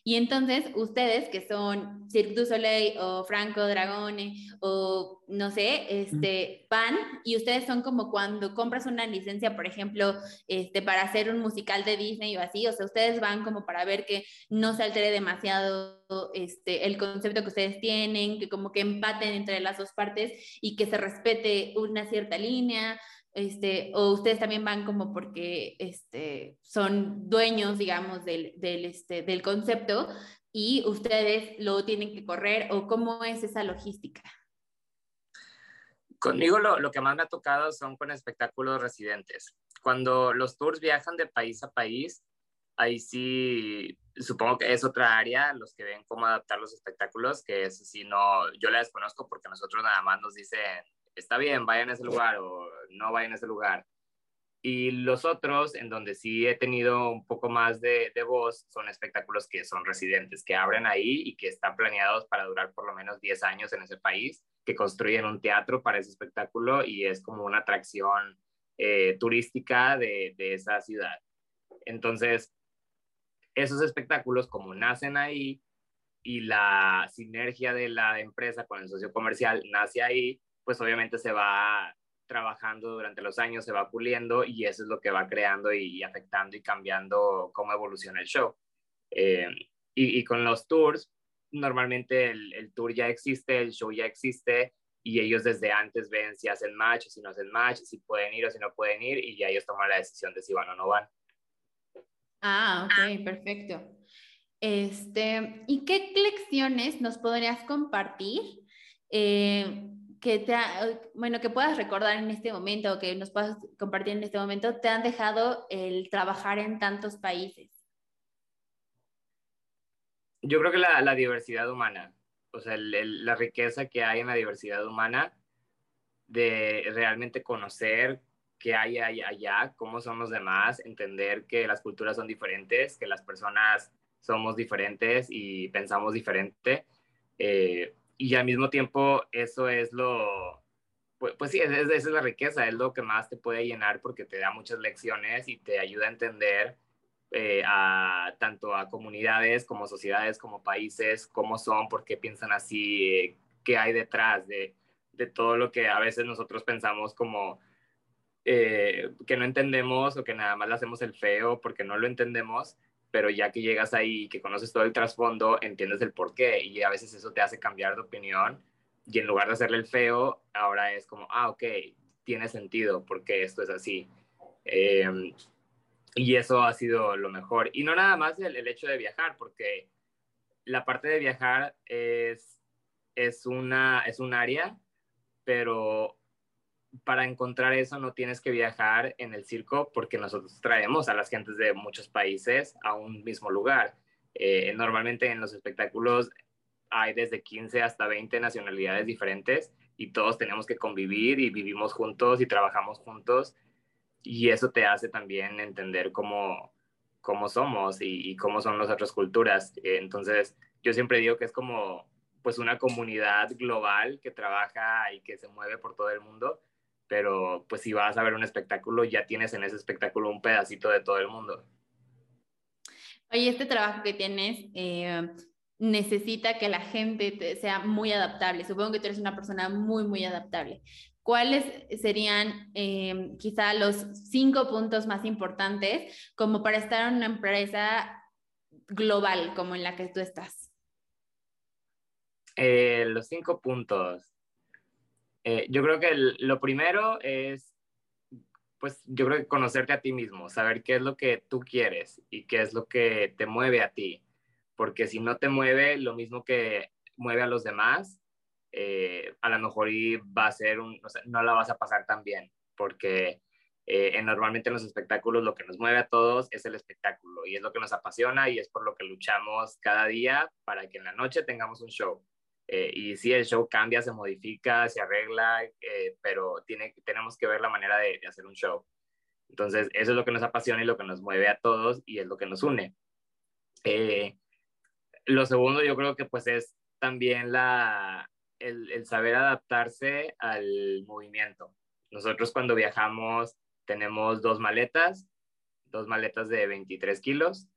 Y entonces ustedes que son Cirque du Soleil o Franco Dragone o no sé, este, van y ustedes son como cuando compras una licencia, por ejemplo, este, para hacer un musical de Disney o así, o sea, ustedes van como para ver que no se altere demasiado este, el concepto que ustedes tienen, que como que empaten entre las dos partes y que se respete una cierta línea este, o ustedes también van como porque este, son dueños, digamos, del, del, este, del concepto y ustedes lo tienen que correr o cómo es esa logística. Conmigo lo, lo, que más me ha tocado son con espectáculos residentes. Cuando los tours viajan de país a país, ahí sí, supongo que es otra área, los que ven cómo adaptar los espectáculos, que es si no, yo la desconozco porque nosotros nada más nos dicen está bien, vayan a ese lugar o no vayan a ese lugar. Y los otros, en donde sí he tenido un poco más de, de, voz, son espectáculos que son residentes, que abren ahí y que están planeados para durar por lo menos 10 años en ese país, que construyen un teatro para ese espectáculo y es como una atracción eh, turística de, de esa ciudad. Entonces, esos espectáculos, como nacen ahí y la sinergia de la empresa con el socio comercial nace ahí, pues obviamente se va trabajando durante los años, se va puliendo y eso es lo que va creando y, afectando y cambiando cómo evoluciona el show. Eh, y, con los tours, normalmente el, tour ya existe, el show ya existe y ellos desde antes ven si hacen match si no hacen match, si pueden ir o si no pueden ir y ya ellos toman la decisión de si van o no van. Ah, ok, perfecto. Este, ¿Y qué lecciones nos podrías compartir? Eh, que te bueno, que puedas recordar en este momento o que nos puedas compartir en este momento, te han dejado el trabajar en tantos países? Yo creo que la, la diversidad humana, o sea, la riqueza que hay en la diversidad humana, de realmente conocer qué hay allá, cómo son los demás, entender que las culturas son diferentes, que las personas somos diferentes y pensamos diferente. Eh, y al mismo tiempo eso es lo, pues, pues sí, esa es la riqueza, es lo que más te puede llenar porque te da muchas lecciones y te ayuda a entender eh, a, tanto a comunidades como sociedades, como países, cómo son, por qué piensan así, qué hay detrás de, de, todo lo que a veces nosotros pensamos como eh, que no entendemos o que nada más le hacemos el feo porque no lo entendemos, pero ya que llegas ahí que conoces todo el trasfondo, entiendes el por qué y a veces eso te hace cambiar de opinión y en lugar de hacerle el feo, ahora es como, ah, ok, tiene sentido porque esto es así. Eh, y eso ha sido lo mejor. Y no nada más el, el, hecho de viajar, porque la parte de viajar es, es, una, es un área, pero para encontrar eso no tienes que viajar en el circo porque nosotros traemos a las gentes de muchos países a un mismo lugar. Eh, normalmente en los espectáculos hay desde 15 hasta 20 nacionalidades diferentes y todos tenemos que convivir y vivimos juntos y trabajamos juntos y eso te hace también entender cómo, cómo somos y, cómo son las otras culturas. Entonces, yo siempre digo que es como pues una comunidad global que trabaja y que se mueve por todo el mundo, pero pues si vas a ver un espectáculo, ya tienes en ese espectáculo un pedacito de todo el mundo. Oye, este trabajo que tienes, eh, necesita que la gente sea muy adaptable. Supongo que tú eres una persona muy, muy adaptable. ¿Cuáles serían eh, quizá los cinco puntos más importantes como para estar en una empresa global como en la que tú estás? Eh, los cinco puntos. Eh, yo creo que lo primero es, pues yo creo que conocerte a ti mismo, saber qué es lo que tú quieres y qué es lo que te mueve a ti porque si no te mueve lo mismo que mueve a los demás, eh, a lo mejor va a ser no la vas a pasar tan bien, porque eh, normalmente en los espectáculos lo que nos mueve a todos es el espectáculo y es lo que nos apasiona y es por lo que luchamos cada día para que en la noche tengamos un show. Eh, y si el show cambia, se modifica, se arregla, pero tiene, tenemos que ver la manera de, de hacer un show. Entonces, eso es lo que nos apasiona y lo que nos mueve a todos y es lo que nos une. Eh, lo segundo yo creo que pues es también la, el, saber adaptarse al movimiento. Nosotros cuando viajamos tenemos dos maletas, dos maletas de 23 kilos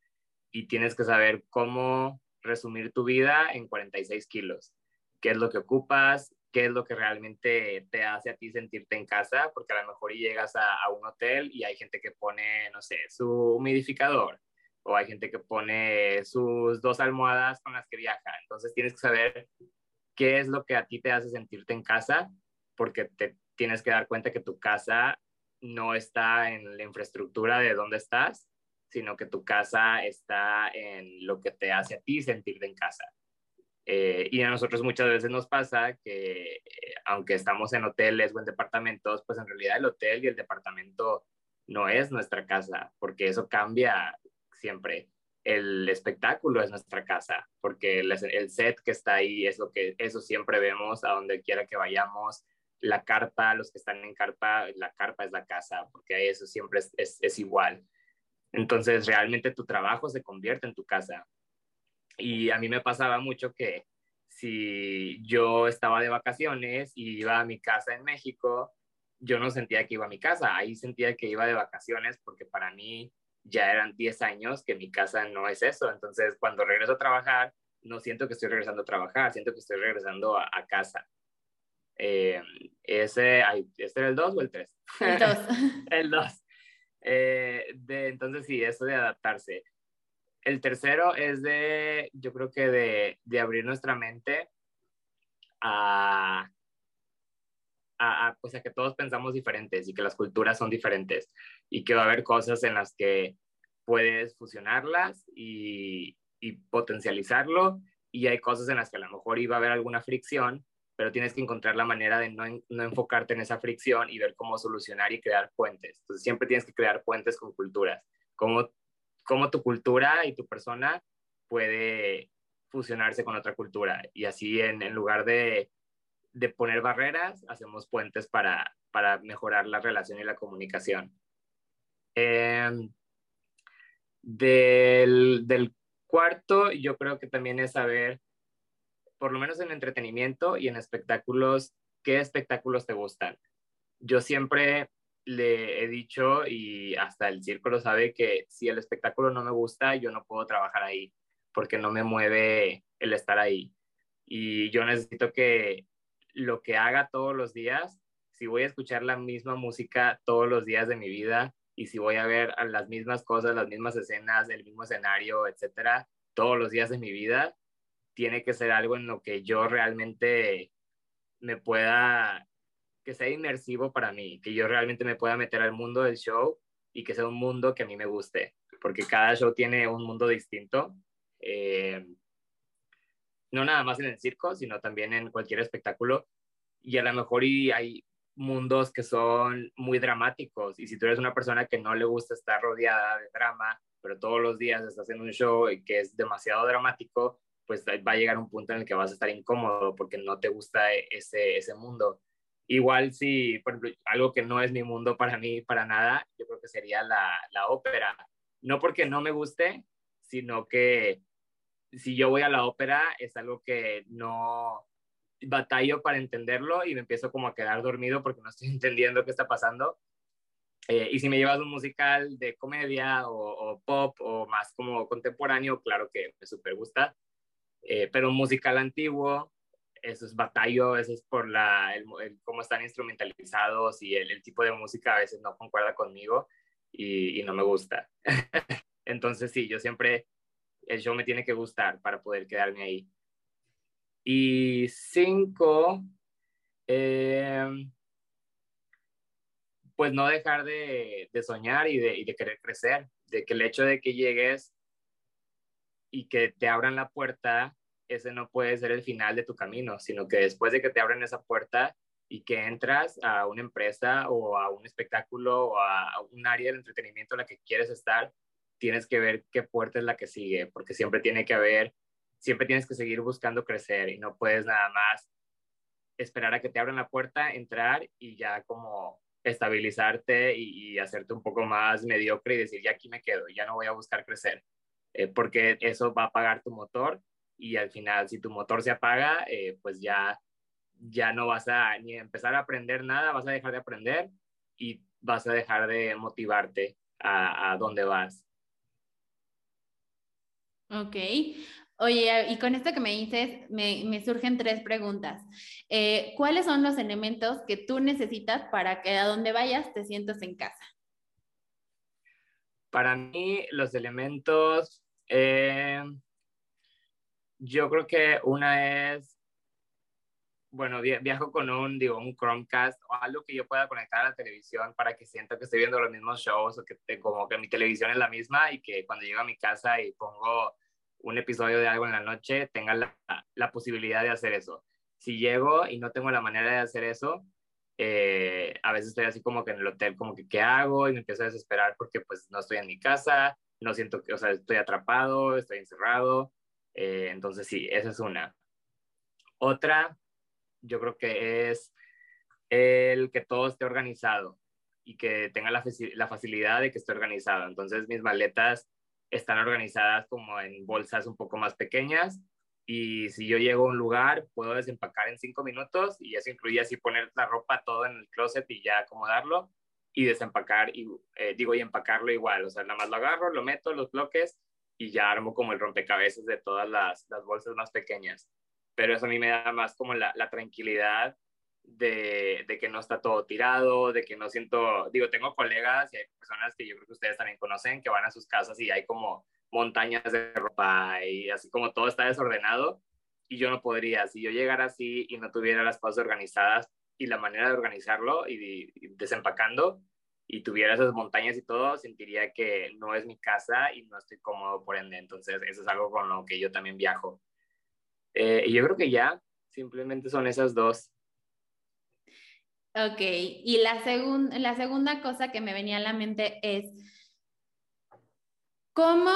y tienes que saber cómo resumir tu vida en 46 kilos. ¿Qué es lo que ocupas? ¿Qué es lo que realmente te hace a ti sentirte en casa? Porque a lo mejor llegas a, a un hotel y hay gente que pone, no sé, su humidificador, o hay gente que pone sus dos almohadas con las que viaja. Entonces tienes que saber qué es lo que a ti te hace sentirte en casa, porque te tienes que dar cuenta que tu casa no está en la infraestructura de dónde estás, sino que tu casa está en lo que te hace a ti sentirte en casa. Eh, y a nosotros muchas veces nos pasa que eh, aunque estamos en hoteles o en departamentos, pues en realidad el hotel y el departamento no es nuestra casa, porque eso cambia siempre. El espectáculo es nuestra casa, porque el, set que está ahí es lo que eso siempre vemos a donde quiera que vayamos. La carpa, los que están en carpa, la carpa es la casa, porque eso siempre es, es, es igual. Entonces, realmente tu trabajo se convierte en tu casa. Y a mí me pasaba mucho que si yo estaba de vacaciones y iba a mi casa en México, yo no sentía que iba a mi casa, ahí sentía que iba de vacaciones porque para mí ya eran 10 años que mi casa no es eso. Entonces, cuando regreso a trabajar, no siento que estoy regresando a trabajar, siento que estoy regresando a, casa. Eh, ese, ¿Este era el 2 o el 3? El 2. el 2. Eh, entonces, sí, eso de adaptarse. El tercero es de, yo creo que de, abrir nuestra mente a, a, pues a que todos pensamos diferentes y que las culturas son diferentes y que va a haber cosas en las que puedes fusionarlas y, y potencializarlo y hay cosas en las que a lo mejor iba a haber alguna fricción, pero tienes que encontrar la manera de no, no, enfocarte en esa fricción y ver cómo solucionar y crear puentes. Entonces siempre tienes que crear puentes con culturas, cómo, cómo tu cultura y tu persona puede fusionarse con otra cultura. Y así en, lugar de, de, poner barreras, hacemos puentes para, para mejorar la relación y la comunicación. Em, del, del cuarto, yo creo que también es saber, por lo menos en entretenimiento y en espectáculos, qué espectáculos te gustan. Yo siempre le he dicho y hasta el circo lo sabe que si el espectáculo no me gusta, yo no puedo trabajar ahí porque no me mueve el estar ahí. Y yo necesito que lo que haga todos los días, si voy a escuchar la misma música todos los días de mi vida y si voy a ver las mismas cosas, las mismas escenas, el mismo escenario, etcétera, todos los días de mi vida, tiene que ser algo en lo que yo realmente me pueda que sea inmersivo para mí, que yo realmente me pueda meter al mundo del show y que sea un mundo que a mí me guste, porque cada show tiene un mundo distinto. Eh, no nada más en el circo, sino también en cualquier espectáculo. Y a lo mejor y hay mundos que son muy dramáticos. Y si tú eres una persona que no le gusta estar rodeada de drama, pero todos los días estás en un show que es demasiado dramático, pues va a llegar un punto en el que vas a estar incómodo porque no te gusta ese, ese mundo. Igual si, algo que no es mi mundo para mí, para nada, yo creo que sería la, la ópera. No porque no me guste, sino que si yo voy a la ópera es algo que no batallo para entenderlo y me empiezo como a quedar dormido porque no estoy entendiendo qué está pasando. Eh, y si me llevas un musical de comedia o, o, pop o más como contemporáneo, claro que me súper gusta. Eh, pero un musical antiguo eso es batallo, eso es por la, el, cómo están instrumentalizados y el, tipo de música a veces no concuerda conmigo y, no me gusta. Entonces sí, yo siempre, el show me tiene que gustar para poder quedarme ahí. Y cinco, eh, pues no dejar de, soñar y de querer crecer, de que el hecho de que llegues y que te abran la puerta ese no puede ser el final de tu camino, sino que después de que te abren esa puerta y que entras a una empresa o a un espectáculo o a un área del entretenimiento en la que quieres estar, tienes que ver qué puerta es la que sigue, porque siempre tiene que haber, siempre tienes que seguir buscando crecer y no puedes nada más esperar a que te abran la puerta, entrar y ya como estabilizarte y, hacerte un poco más mediocre y decir, ya aquí me quedo, ya no voy a buscar crecer, eh, porque eso va a apagar tu motor y al final si tu motor se apaga, eh, pues ya, ya no vas a ni empezar a aprender nada, vas a dejar de aprender y vas a dejar de motivarte a, a dónde vas. Ok. Oye, y con esto que me dices, me, me surgen tres preguntas. Eh, ¿Cuáles son los elementos que tú necesitas para que a donde vayas te sientas en casa? Para mí, los elementos, eh, yo creo que una es, bueno, viajo con un, digo, un Chromecast o algo que yo pueda conectar a la televisión para que sienta que estoy viendo los mismos shows o que como que mi televisión es la misma y que cuando llego a mi casa y pongo un episodio de algo en la noche, tenga la, la posibilidad de hacer eso. Si llego y no tengo la manera de hacer eso, eh, a veces estoy así como que en el hotel, como que qué hago y me empiezo a desesperar porque pues no estoy en mi casa, no siento que, o sea, estoy atrapado, estoy encerrado eh, entonces sí, esa es una. Otra, yo creo que es el que todo esté organizado y que tenga la, facilidad de que esté organizado. Entonces mis maletas están organizadas como en bolsas un poco más pequeñas y si yo llego a un lugar puedo desempacar en cinco minutos y eso incluye así poner la ropa todo en el closet y ya acomodarlo y desempacar y eh, digo y empacarlo igual, o sea, nada más lo agarro, lo meto, los bloques y ya armo como el rompecabezas de todas las, las bolsas más pequeñas. Pero eso a mí me da más como la, la tranquilidad de, de, que no está todo tirado, de que no siento, digo, tengo colegas y hay personas que yo creo que ustedes también conocen que van a sus casas y hay como montañas de ropa y así como todo está desordenado y yo no podría, si yo llegara así y no tuviera las cosas organizadas y la manera de organizarlo y, y desempacando, y tuviera esas montañas y todo, sentiría que no es mi casa y no estoy cómodo por ende. Entonces, eso es algo con lo que yo también viajo. Eh, y yo creo que ya, simplemente son esas dos. Ok, y la, la segunda cosa que me venía a la mente es, ¿cómo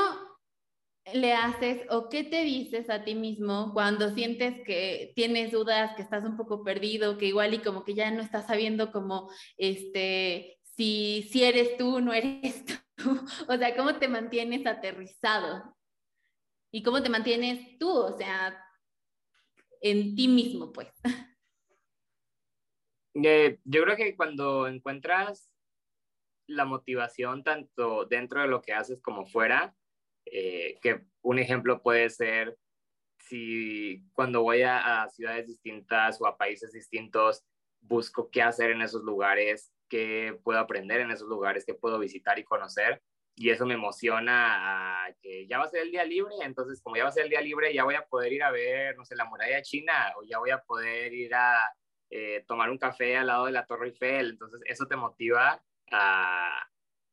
le haces o qué te dices a ti mismo cuando sientes que tienes dudas, que estás un poco perdido, que igual y como que ya no estás sabiendo como, este, si, si eres tú, no eres tú? O sea, ¿cómo te mantienes aterrizado? ¿Y cómo te mantienes tú? O sea, en ti mismo, pues. Eh, yo creo que cuando encuentras la motivación tanto dentro de lo que haces como fuera, eh, que un ejemplo puede ser si cuando voy a, ciudades distintas o a países distintos, busco qué hacer en esos lugares, qué puedo aprender en esos lugares, qué puedo visitar y conocer. Y eso me emociona a que ya va a ser el día libre, entonces como ya va a ser el día libre, ya voy a poder ir a ver, no sé, la muralla china o ya voy a poder ir a eh, tomar un café al lado de la Torre Eiffel. Entonces eso te motiva a,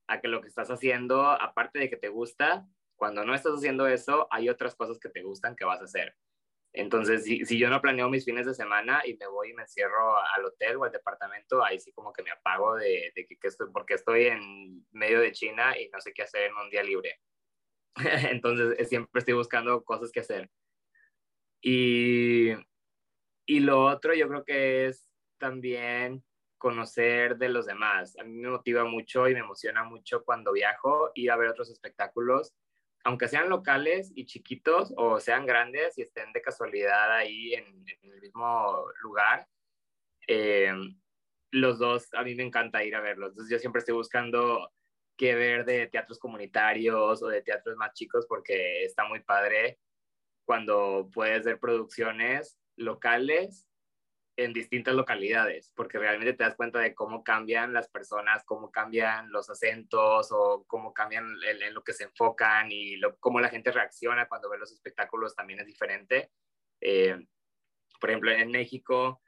a que lo que estás haciendo, aparte de que te gusta, cuando no estás haciendo eso, hay otras cosas que te gustan que vas a hacer. Entonces, si, si, yo no planeo mis fines de semana y me voy y me encierro al hotel o al departamento, ahí sí como que me apago de, de que, estoy, porque estoy en medio de China y no sé qué hacer en un día libre. Entonces, siempre estoy buscando cosas que hacer. Y, y lo otro yo creo que es también conocer de los demás. A mí me motiva mucho y me emociona mucho cuando viajo ir a ver otros espectáculos aunque sean locales y chiquitos o sean grandes y estén de casualidad ahí en, el mismo lugar, eh, los dos, a mí me encanta ir a verlos. Entonces yo siempre estoy buscando qué ver de teatros comunitarios o de teatros más chicos porque está muy padre cuando puedes ver producciones locales en distintas localidades, porque realmente te das cuenta de cómo cambian las personas, cómo cambian los acentos o cómo cambian en, lo que se enfocan y cómo la gente reacciona cuando ve los espectáculos también es diferente. Eh, por ejemplo, en México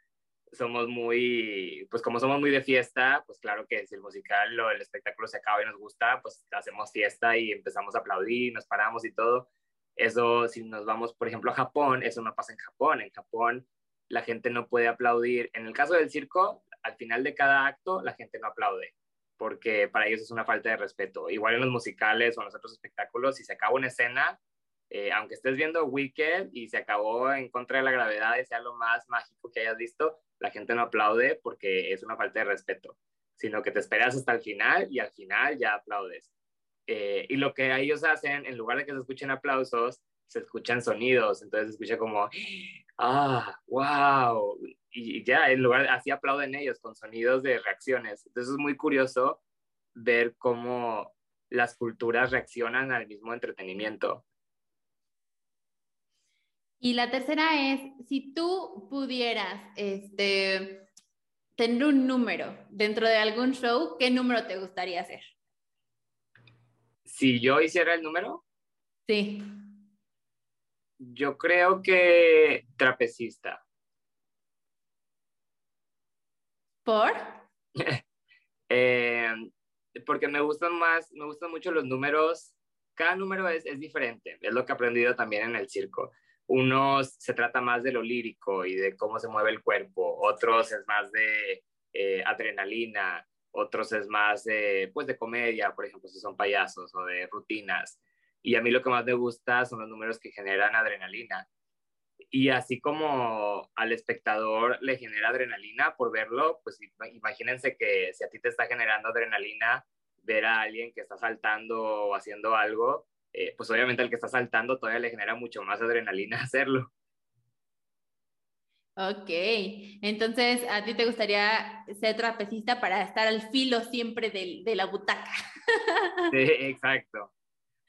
somos muy, pues como somos muy de fiesta, pues claro que si el musical o el espectáculo se acaba y nos gusta, pues hacemos fiesta y empezamos a aplaudir, nos paramos y todo. Eso, si nos vamos, por ejemplo, a Japón, eso no pasa en Japón. En Japón la gente no puede aplaudir. En el caso del circo, al final de cada acto, la gente no aplaude, porque para ellos es una falta de respeto. Igual en los musicales o en los otros espectáculos, si se acaba una escena, eh, aunque estés viendo Wicked y se acabó en contra de la gravedad y sea lo más mágico que hayas visto, la gente no aplaude porque es una falta de respeto, sino que te esperas hasta el final y al final ya aplaudes. Eh, y lo que ellos hacen, en lugar de que se escuchen aplausos, se escuchan sonidos, entonces se escucha como, ah, wow, y ya, en lugar, así aplauden ellos con sonidos de reacciones. Entonces es muy curioso ver cómo las culturas reaccionan al mismo entretenimiento. Y la tercera es, si tú pudieras este, tener un número dentro de algún show, ¿qué número te gustaría hacer? Si yo hiciera el número. Sí. Yo creo que trapecista. ¿Por? Eh, porque me gustan más, me gustan mucho los números. Cada número es, es diferente, es lo que he aprendido también en el circo. Unos se trata más de lo lírico y de cómo se mueve el cuerpo, otros es más de eh, adrenalina, otros es más de, pues, de comedia, por ejemplo, si son payasos o de rutinas. Y a mí lo que más me gusta son los números que generan adrenalina. Y así como al espectador le genera adrenalina por verlo, pues imagínense que si a ti te está generando adrenalina ver a alguien que está saltando o haciendo algo, eh, pues obviamente al que está saltando todavía le genera mucho más adrenalina hacerlo. Ok, entonces a ti te gustaría ser trapecista para estar al filo siempre de, de la butaca. Sí, exacto.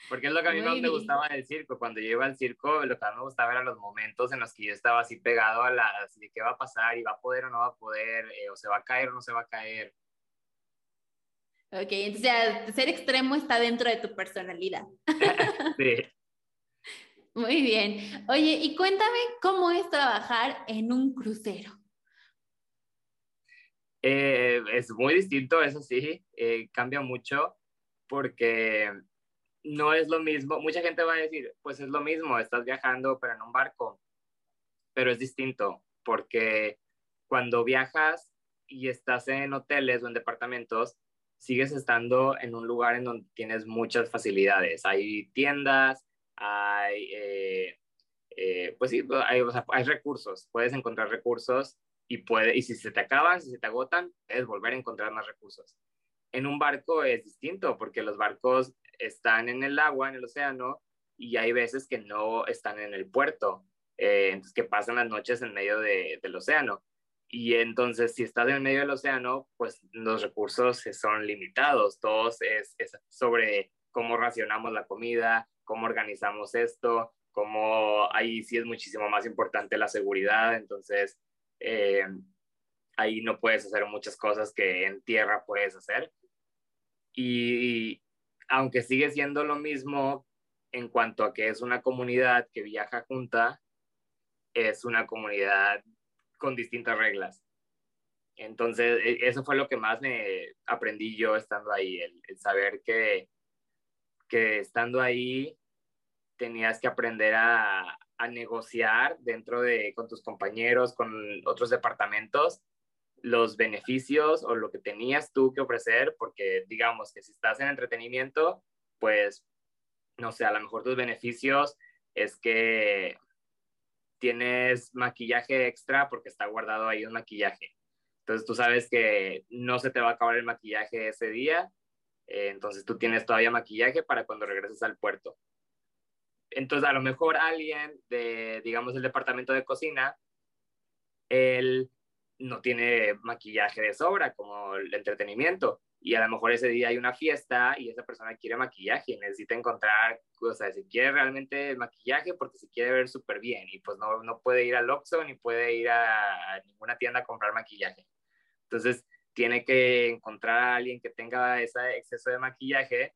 Porque es lo que a mí más me gustaba del circo. Cuando yo iba al circo, lo que más me gustaba eran los momentos en los que yo estaba así pegado a la, así de qué va a pasar, y va a poder o no va a poder, eh, o se va a caer o no se va a caer. Ok, entonces ser extremo está dentro de tu personalidad. sí. Muy bien. Oye, y cuéntame cómo es trabajar en un crucero. Eh, es muy distinto, eso sí, eh, cambia mucho porque no es lo mismo. Mucha gente va a decir, pues es lo mismo, estás viajando pero en un barco, pero es distinto porque cuando viajas y estás en hoteles o en departamentos, sigues estando en un lugar en donde tienes muchas facilidades. Hay tiendas, hay, eh, eh, pues sí, hay, recursos, puedes encontrar recursos y, puede, y si se te acaban, si se te agotan, puedes volver a encontrar más recursos. En un barco es distinto porque los barcos están en el agua, en el océano, y hay veces que no están en el puerto, eh, entonces que pasan las noches en medio de, del océano. Y entonces, si estás en medio del océano, pues los recursos son limitados. Todos es, es sobre cómo racionamos la comida, cómo organizamos esto, cómo ahí sí es muchísimo más importante la seguridad. Entonces, eh, ahí no puedes hacer muchas cosas que en tierra puedes hacer. Y, aunque sigue siendo lo mismo en cuanto a que es una comunidad que viaja junta, es una comunidad con distintas reglas. Entonces, e, eso fue lo que más me aprendí yo estando ahí, el, saber que, que estando ahí tenías que aprender a, a negociar dentro de, con tus compañeros, con otros departamentos, los beneficios o lo que tenías tú que ofrecer, porque digamos que si estás en entretenimiento, pues, no sé, a lo mejor tus beneficios es que tienes maquillaje extra porque está guardado ahí un maquillaje. Entonces tú sabes que no se te va a acabar el maquillaje ese día, eh, entonces tú tienes todavía maquillaje para cuando regreses al puerto. Entonces a lo mejor alguien de, digamos, el departamento de cocina, él no tiene maquillaje de sobra como el entretenimiento y a lo mejor ese día hay una fiesta y esa persona quiere maquillaje y necesita encontrar, o si quiere realmente maquillaje porque se quiere ver súper bien y pues no, no puede ir al Oxxo ni puede ir a ninguna tienda a comprar maquillaje. Entonces tiene que encontrar a alguien que tenga ese exceso de maquillaje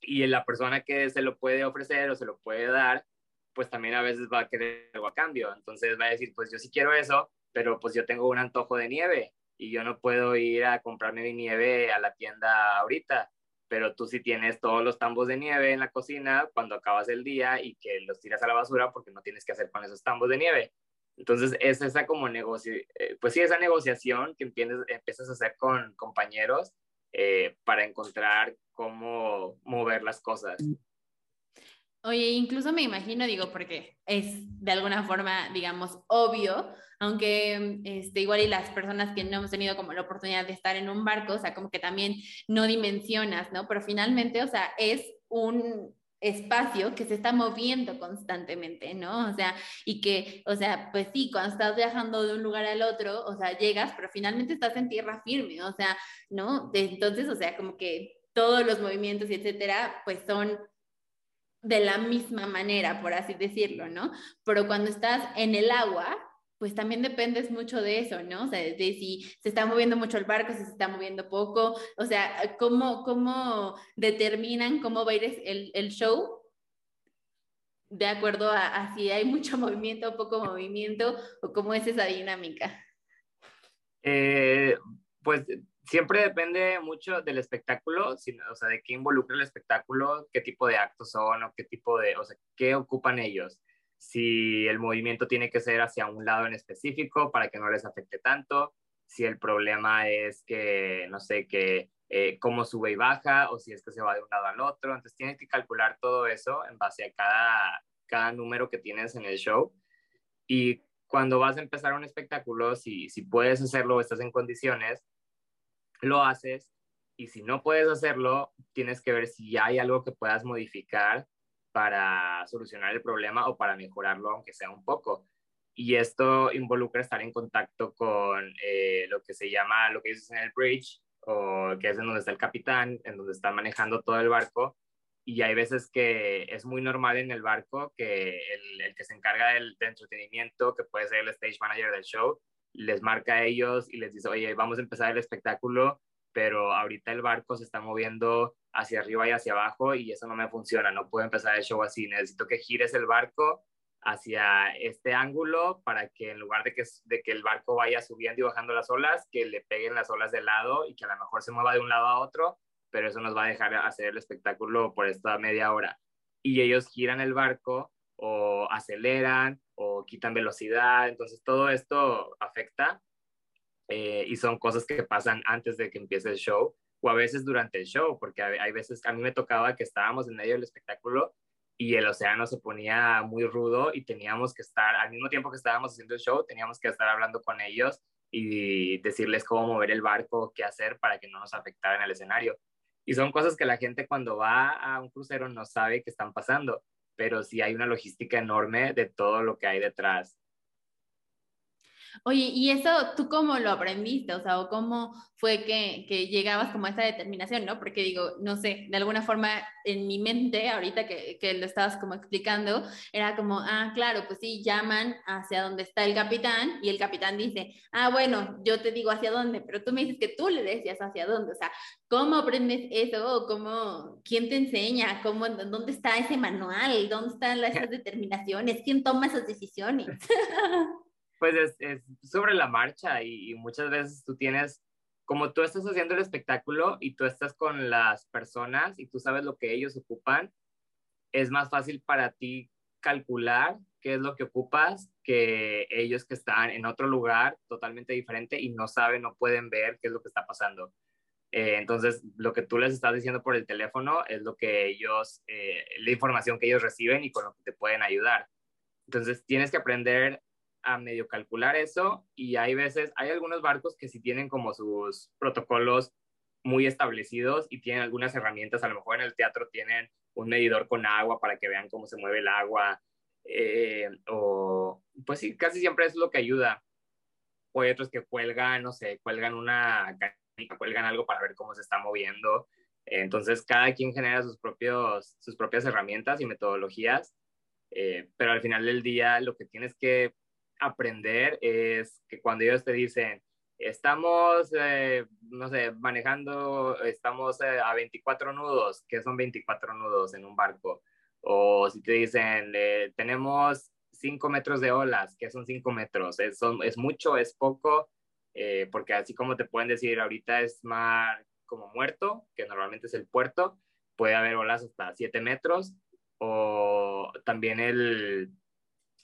y la persona que se lo puede ofrecer o se lo puede dar, pues también a veces va a querer algo a cambio. Entonces va a decir, pues yo sí quiero eso, pero pues yo tengo un antojo de nieve y yo no puedo ir a comprarme mi nieve a la tienda ahorita, pero tú sí tienes todos los tambos de nieve en la cocina cuando acabas el día y que los tiras a la basura porque no tienes que hacer con esos tambos de nieve. Entonces es esa como negocio, eh, pues sí, esa negociación que empiezas, empiezas a hacer con compañeros eh, para encontrar cómo mover las cosas. Oye, incluso me imagino, digo, porque es de alguna forma, digamos, obvio, aunque este, igual y las personas que no hemos tenido como la oportunidad de estar en un barco, o sea, como que también no dimensionas, ¿no? Pero finalmente, o sea, es un espacio que se está moviendo constantemente, ¿no? O sea, y que, o sea, pues sí, cuando estás viajando de un lugar al otro, o sea, llegas, pero finalmente estás en tierra firme, o sea, ¿no? Entonces, o sea, como que todos los movimientos y etcétera, pues son de la misma manera, por así decirlo, ¿no? Pero cuando estás en el agua, pues también dependes mucho de eso, ¿no? O sea, de si se está moviendo mucho el barco, si se está moviendo poco, o sea, cómo, cómo determinan cómo va a ir el, el show de acuerdo a, si hay mucho movimiento o poco movimiento, o cómo es esa dinámica. Eh, pues siempre depende mucho del espectáculo, o sea, de qué involucra el espectáculo, qué tipo de actos son o qué tipo de, o sea, qué ocupan ellos. Si el movimiento tiene que ser hacia un lado en específico para que no les afecte tanto, si el problema es que, no sé, que eh, cómo sube y baja o si es que se va de un lado al otro. Entonces tienes que calcular todo eso en base a cada, cada número que tienes en el show. Y cuando vas a empezar un espectáculo, si, si puedes hacerlo o estás en condiciones, lo haces y si no puedes hacerlo, tienes que ver si hay algo que puedas modificar para solucionar el problema o para mejorarlo, aunque sea un poco. Y esto involucra estar en contacto con eh, lo que se llama, lo que dices en el bridge, o que es en donde está el capitán, en donde está manejando todo el barco. Y hay veces que es muy normal en el barco que el, que se encarga del, del, entretenimiento, que puede ser el stage manager del show, les marca a ellos y les dice, oye, vamos a empezar el espectáculo, pero ahorita el barco se está moviendo hacia arriba y hacia abajo y eso no me funciona, no puedo empezar el show así, necesito que gires el barco hacia este ángulo para que en lugar de que, de que el barco vaya subiendo y bajando las olas, que le peguen las olas de lado y que a lo mejor se mueva de un lado a otro, pero eso nos va a dejar hacer el espectáculo por esta media hora. Y ellos giran el barco o aceleran o quitan velocidad, entonces todo esto afecta eh, y son cosas que pasan antes de que empiece el show o a veces durante el show, porque hay, veces, a mí me tocaba que estábamos en medio del espectáculo y el océano se ponía muy rudo y teníamos que estar, al mismo tiempo que estábamos haciendo el show, teníamos que estar hablando con ellos y decirles cómo mover el barco, qué hacer para que no nos afectara en el escenario. Y son cosas que la gente cuando va a un crucero no sabe que están pasando, pero sí hay una logística enorme de todo lo que hay detrás. Oye, ¿y eso tú cómo lo aprendiste? O sea, ¿o cómo fue que, que, llegabas como a esa determinación, no? Porque digo, no sé, de alguna forma en mi mente, ahorita que, que, lo estabas como explicando, era como, ah, claro, pues sí, llaman hacia donde está el capitán y el capitán dice, ah, bueno, yo te digo hacia dónde, pero tú me dices que tú le decías hacia dónde, o sea, ¿cómo aprendes eso? ¿Cómo, ¿Quién te enseña? ¿Cómo, ¿Dónde está ese manual? ¿Dónde están esas determinaciones? ¿Quién toma esas decisiones? pues es, sobre la marcha y, muchas veces tú tienes, como tú estás haciendo el espectáculo y tú estás con las personas y tú sabes lo que ellos ocupan, es más fácil para ti calcular qué es lo que ocupas que ellos que están en otro lugar totalmente diferente y no saben, no pueden ver qué es lo que está pasando. Eh, entonces, lo que tú les estás diciendo por el teléfono es lo que ellos, eh, la información que ellos reciben y con lo que te pueden ayudar. Entonces, tienes que aprender a medio calcular eso y hay veces, hay algunos barcos que sí tienen como sus protocolos muy establecidos y tienen algunas herramientas, a lo mejor en el teatro tienen un medidor con agua para que vean cómo se mueve el agua, eh, o pues sí, casi siempre es lo que ayuda. O hay otros que cuelgan, no sé, cuelgan una cuelgan algo para ver cómo se está moviendo. Entonces, cada quien genera sus, propios, sus propias herramientas y metodologías, eh, pero al final del día lo que tienes que aprender es que cuando ellos te dicen, estamos, eh, no sé, manejando, estamos eh, a 24 nudos, ¿qué son 24 nudos en un barco? O si te dicen, eh, tenemos 5 metros de olas, ¿qué son 5 metros? ¿Es, ¿Es, mucho? ¿Es poco? porque así como te pueden decir, ahorita es mar como muerto, que normalmente es el puerto, puede haber olas hasta 7 metros, o también el,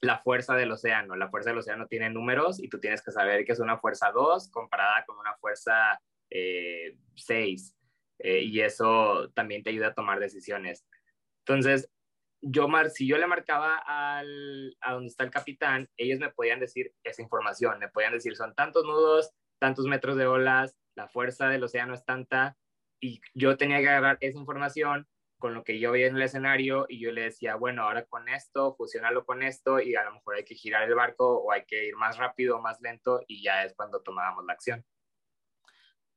la fuerza del océano. La fuerza del océano tiene números y tú tienes que saber que es una fuerza 2 comparada con una fuerza 6. Eh, eh, y eso también te ayuda a tomar decisiones. Entonces, yo, si yo le marcaba al, a donde está el capitán, ellos me podían decir esa información, me podían decir son tantos nudos, tantos metros de olas, la fuerza del océano es tanta, y yo tenía que agarrar esa información con lo que yo veía en el escenario y yo le decía, bueno, ahora con esto, fusionarlo con esto y a lo mejor hay que girar el barco o hay que ir más rápido o más lento y ya es cuando tomábamos la acción.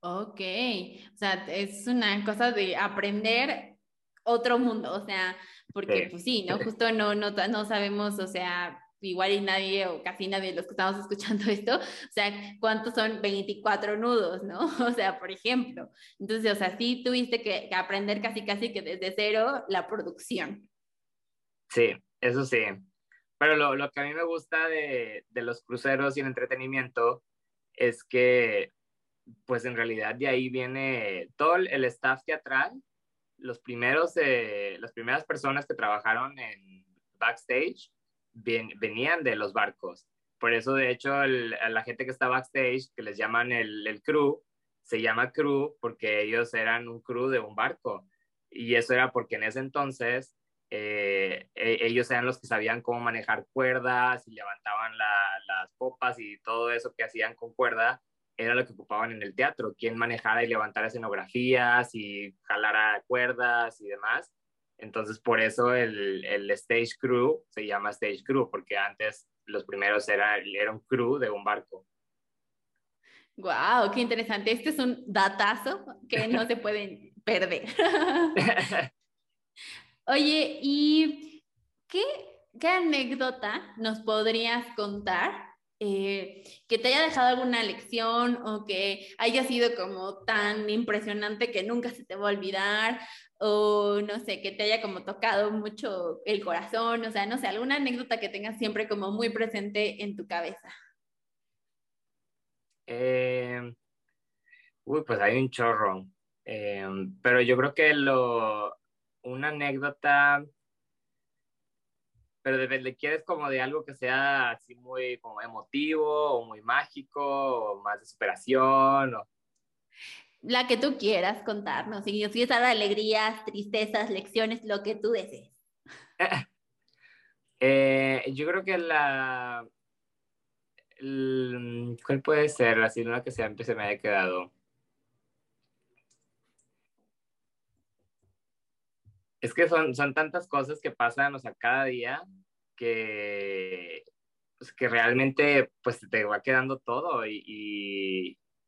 Ok, o sea, es una cosa de aprender otro mundo, o sea, porque pues sí, ¿no? Justo no, no, no sabemos, o sea, igual y nadie o casi nadie de los que estamos escuchando esto, o sea, ¿cuántos son 24 nudos, no? O sea, por ejemplo. Entonces, o sea, sí tuviste que, aprender casi casi que desde cero la producción. Sí, eso sí. Pero lo, lo que a mí me gusta de, de, los cruceros y el entretenimiento es que, pues en realidad de ahí viene todo el staff teatral, los primeros, eh, las primeras personas que trabajaron en backstage, venían de los barcos. Por eso, de hecho, la gente que está backstage, que les llaman el, el, crew, se llama crew porque ellos eran un crew de un barco. Y eso era porque en ese entonces eh, e, ellos eran los que sabían cómo manejar cuerdas y levantaban las popas y todo eso que hacían con cuerda era lo que ocupaban en el teatro, quien manejara y levantara escenografías y jalara cuerdas y demás. Entonces, por eso el, el, stage crew se llama stage crew, porque antes los primeros era, era un crew de un barco. ¡Wow! ¡Qué interesante! Este es un datazo que no se pueden perder. Oye, ¿y qué, qué anécdota nos podrías contar eh, que te haya dejado alguna lección o que haya sido como tan impresionante que nunca se te va a olvidar o no sé, que te haya como tocado mucho el corazón, o sea, no sé, alguna anécdota que tengas siempre como muy presente en tu cabeza. Eh, uy, pues hay un chorro, eh, pero yo creo que lo, una anécdota pero de, quieres como de algo que sea así muy como emotivo o muy mágico o más de superación o... La que tú quieras contarnos, si es de alegrías, tristezas, lecciones, lo que tú desees. Eh, yo creo que la... ¿Cuál puede ser? La una que siempre se me haya quedado. Es que son, son tantas cosas que pasan, o sea, cada día que, pues, que realmente pues te va quedando todo y,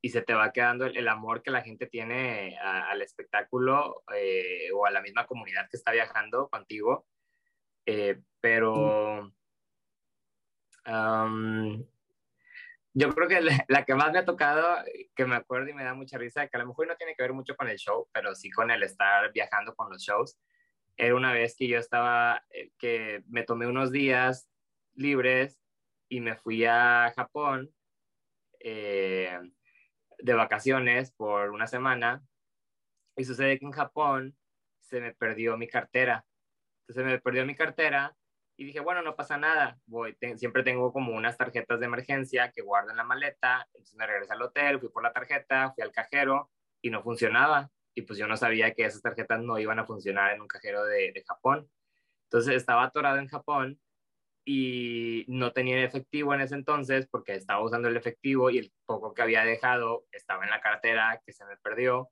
y, se te va quedando el, amor que la gente tiene al espectáculo eh, o a la misma comunidad que está viajando contigo. Eh, pero yo creo que la, que más me ha tocado, que me acuerdo y me da mucha risa, que a lo mejor no tiene que ver mucho con el show, pero sí con el estar viajando con los shows, era una vez que yo estaba, eh, que me tomé unos días libres y me fui a Japón eh, de vacaciones por una semana. Y sucede que en Japón se me perdió mi cartera. Entonces me perdió mi cartera y dije, bueno, no pasa nada. Voy, siempre tengo como unas tarjetas de emergencia que guardo en la maleta. Entonces me regresé al hotel, fui por la tarjeta, fui al cajero y no funcionaba y pues yo no sabía que esas tarjetas no iban a funcionar en un cajero de, Japón. Entonces estaba atorado en Japón y no tenía efectivo en ese entonces porque estaba usando el efectivo y el poco que había dejado estaba en la cartera que se me perdió.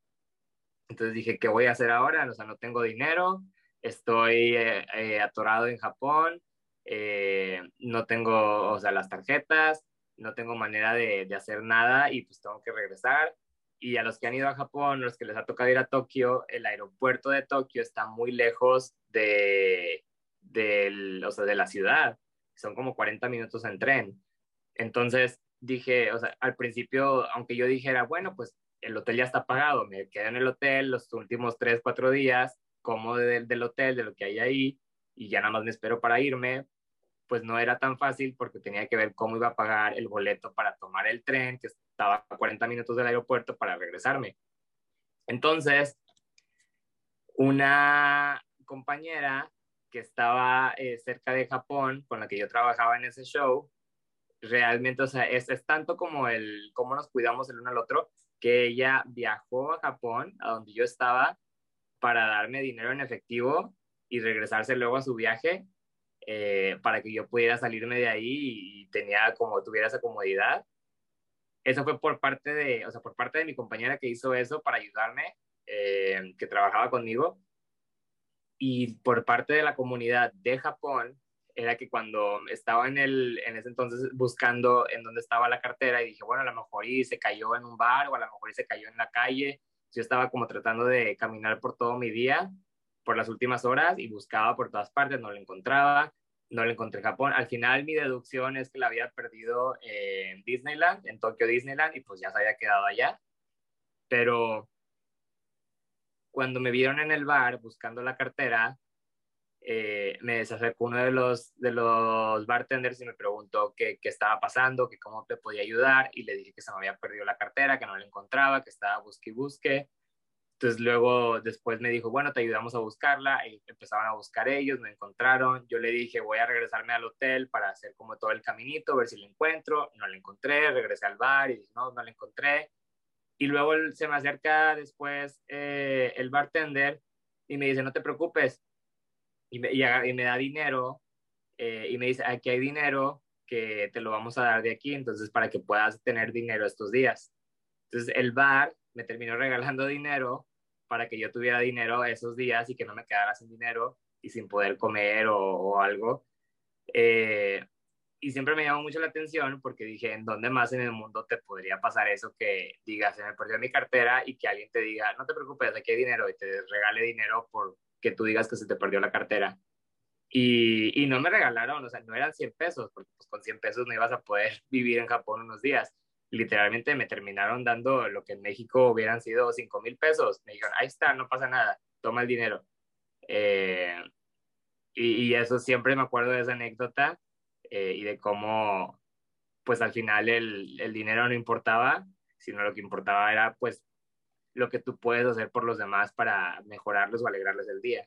Entonces dije, ¿qué voy a hacer ahora? O sea, no tengo dinero, estoy eh, eh, atorado en Japón, eh, no tengo, o sea, las tarjetas, no tengo manera de, de hacer nada y pues tengo que regresar y a los que han ido a Japón, los que les ha tocado ir a Tokio, el aeropuerto de Tokio está muy lejos de, de, o de la ciudad. Son como 40 minutos en tren. Entonces dije, o sea, al principio, aunque yo dijera, bueno, pues el hotel ya está pagado, me quedé en el hotel los últimos 3, 4 días, como del hotel, de lo que hay ahí, y ya nada más me espero para irme, pues no era tan fácil porque tenía que ver cómo iba a pagar el boleto para tomar el tren, que estaba a 40 minutos del aeropuerto para regresarme. Entonces, una compañera que estaba eh, cerca de Japón, con la que yo trabajaba en ese show, realmente, o sea, es, es, tanto como el cómo nos cuidamos el uno al otro, que ella viajó a Japón, a donde yo estaba, para darme dinero en efectivo y regresarse luego a su viaje eh, para que yo pudiera salirme de ahí y tenía como tuviera esa comodidad. Eso fue por parte de, o sea, por parte de mi compañera que hizo eso para ayudarme, eh, que trabajaba conmigo. Y por parte de la comunidad de Japón, era que cuando estaba en, el, en ese entonces buscando en dónde estaba la cartera y dije, bueno, a lo mejor y se cayó en un bar o a lo mejor y se cayó en la calle. Yo estaba como tratando de caminar por todo mi día por las últimas horas y buscaba por todas partes, no lo encontraba, no lo encontré en Japón. Al final mi deducción es que la había perdido en Disneyland, en Tokio Disneyland, y pues ya se había quedado allá. Pero cuando me vieron en el bar buscando la cartera, eh, me desacercó uno de los, de los bartenders y me preguntó qué, qué, estaba pasando, que cómo te podía ayudar, y le dije que se me había perdido la cartera, que no la encontraba, que estaba busque y busque, entonces luego después me dijo, bueno, te ayudamos a buscarla y empezaban a buscar ellos, me encontraron, yo le dije, voy a regresarme al hotel para hacer como todo el caminito, ver si la encuentro, no la encontré, regresé al bar y no, no la encontré. Y luego se me acerca después eh, el bartender y me dice, no te preocupes, y me, y, me da dinero eh, y me dice, aquí hay dinero que te lo vamos a dar de aquí, entonces para que puedas tener dinero estos días. Entonces el bar me terminó regalando dinero para que yo tuviera dinero esos días y que no me quedara sin dinero y sin poder comer o, algo. Eh, y siempre me llamó mucho la atención porque dije, ¿en dónde más en el mundo te podría pasar eso que digas, se me perdió mi cartera y que alguien te diga, no te preocupes, aquí hay dinero y te regale dinero por que tú digas que se te perdió la cartera? Y, y no me regalaron, o sea, no eran 100 pesos, porque pues con 100 pesos no ibas a poder vivir en Japón unos días literalmente me terminaron dando lo que en México hubieran sido 5 mil pesos. Me dijeron, ahí está, no pasa nada, toma el dinero. Eh, y, eso siempre me acuerdo de esa anécdota eh, y de cómo, pues al final el, el, dinero no importaba, sino lo que importaba era pues lo que tú puedes hacer por los demás para mejorarles o alegrarles el día.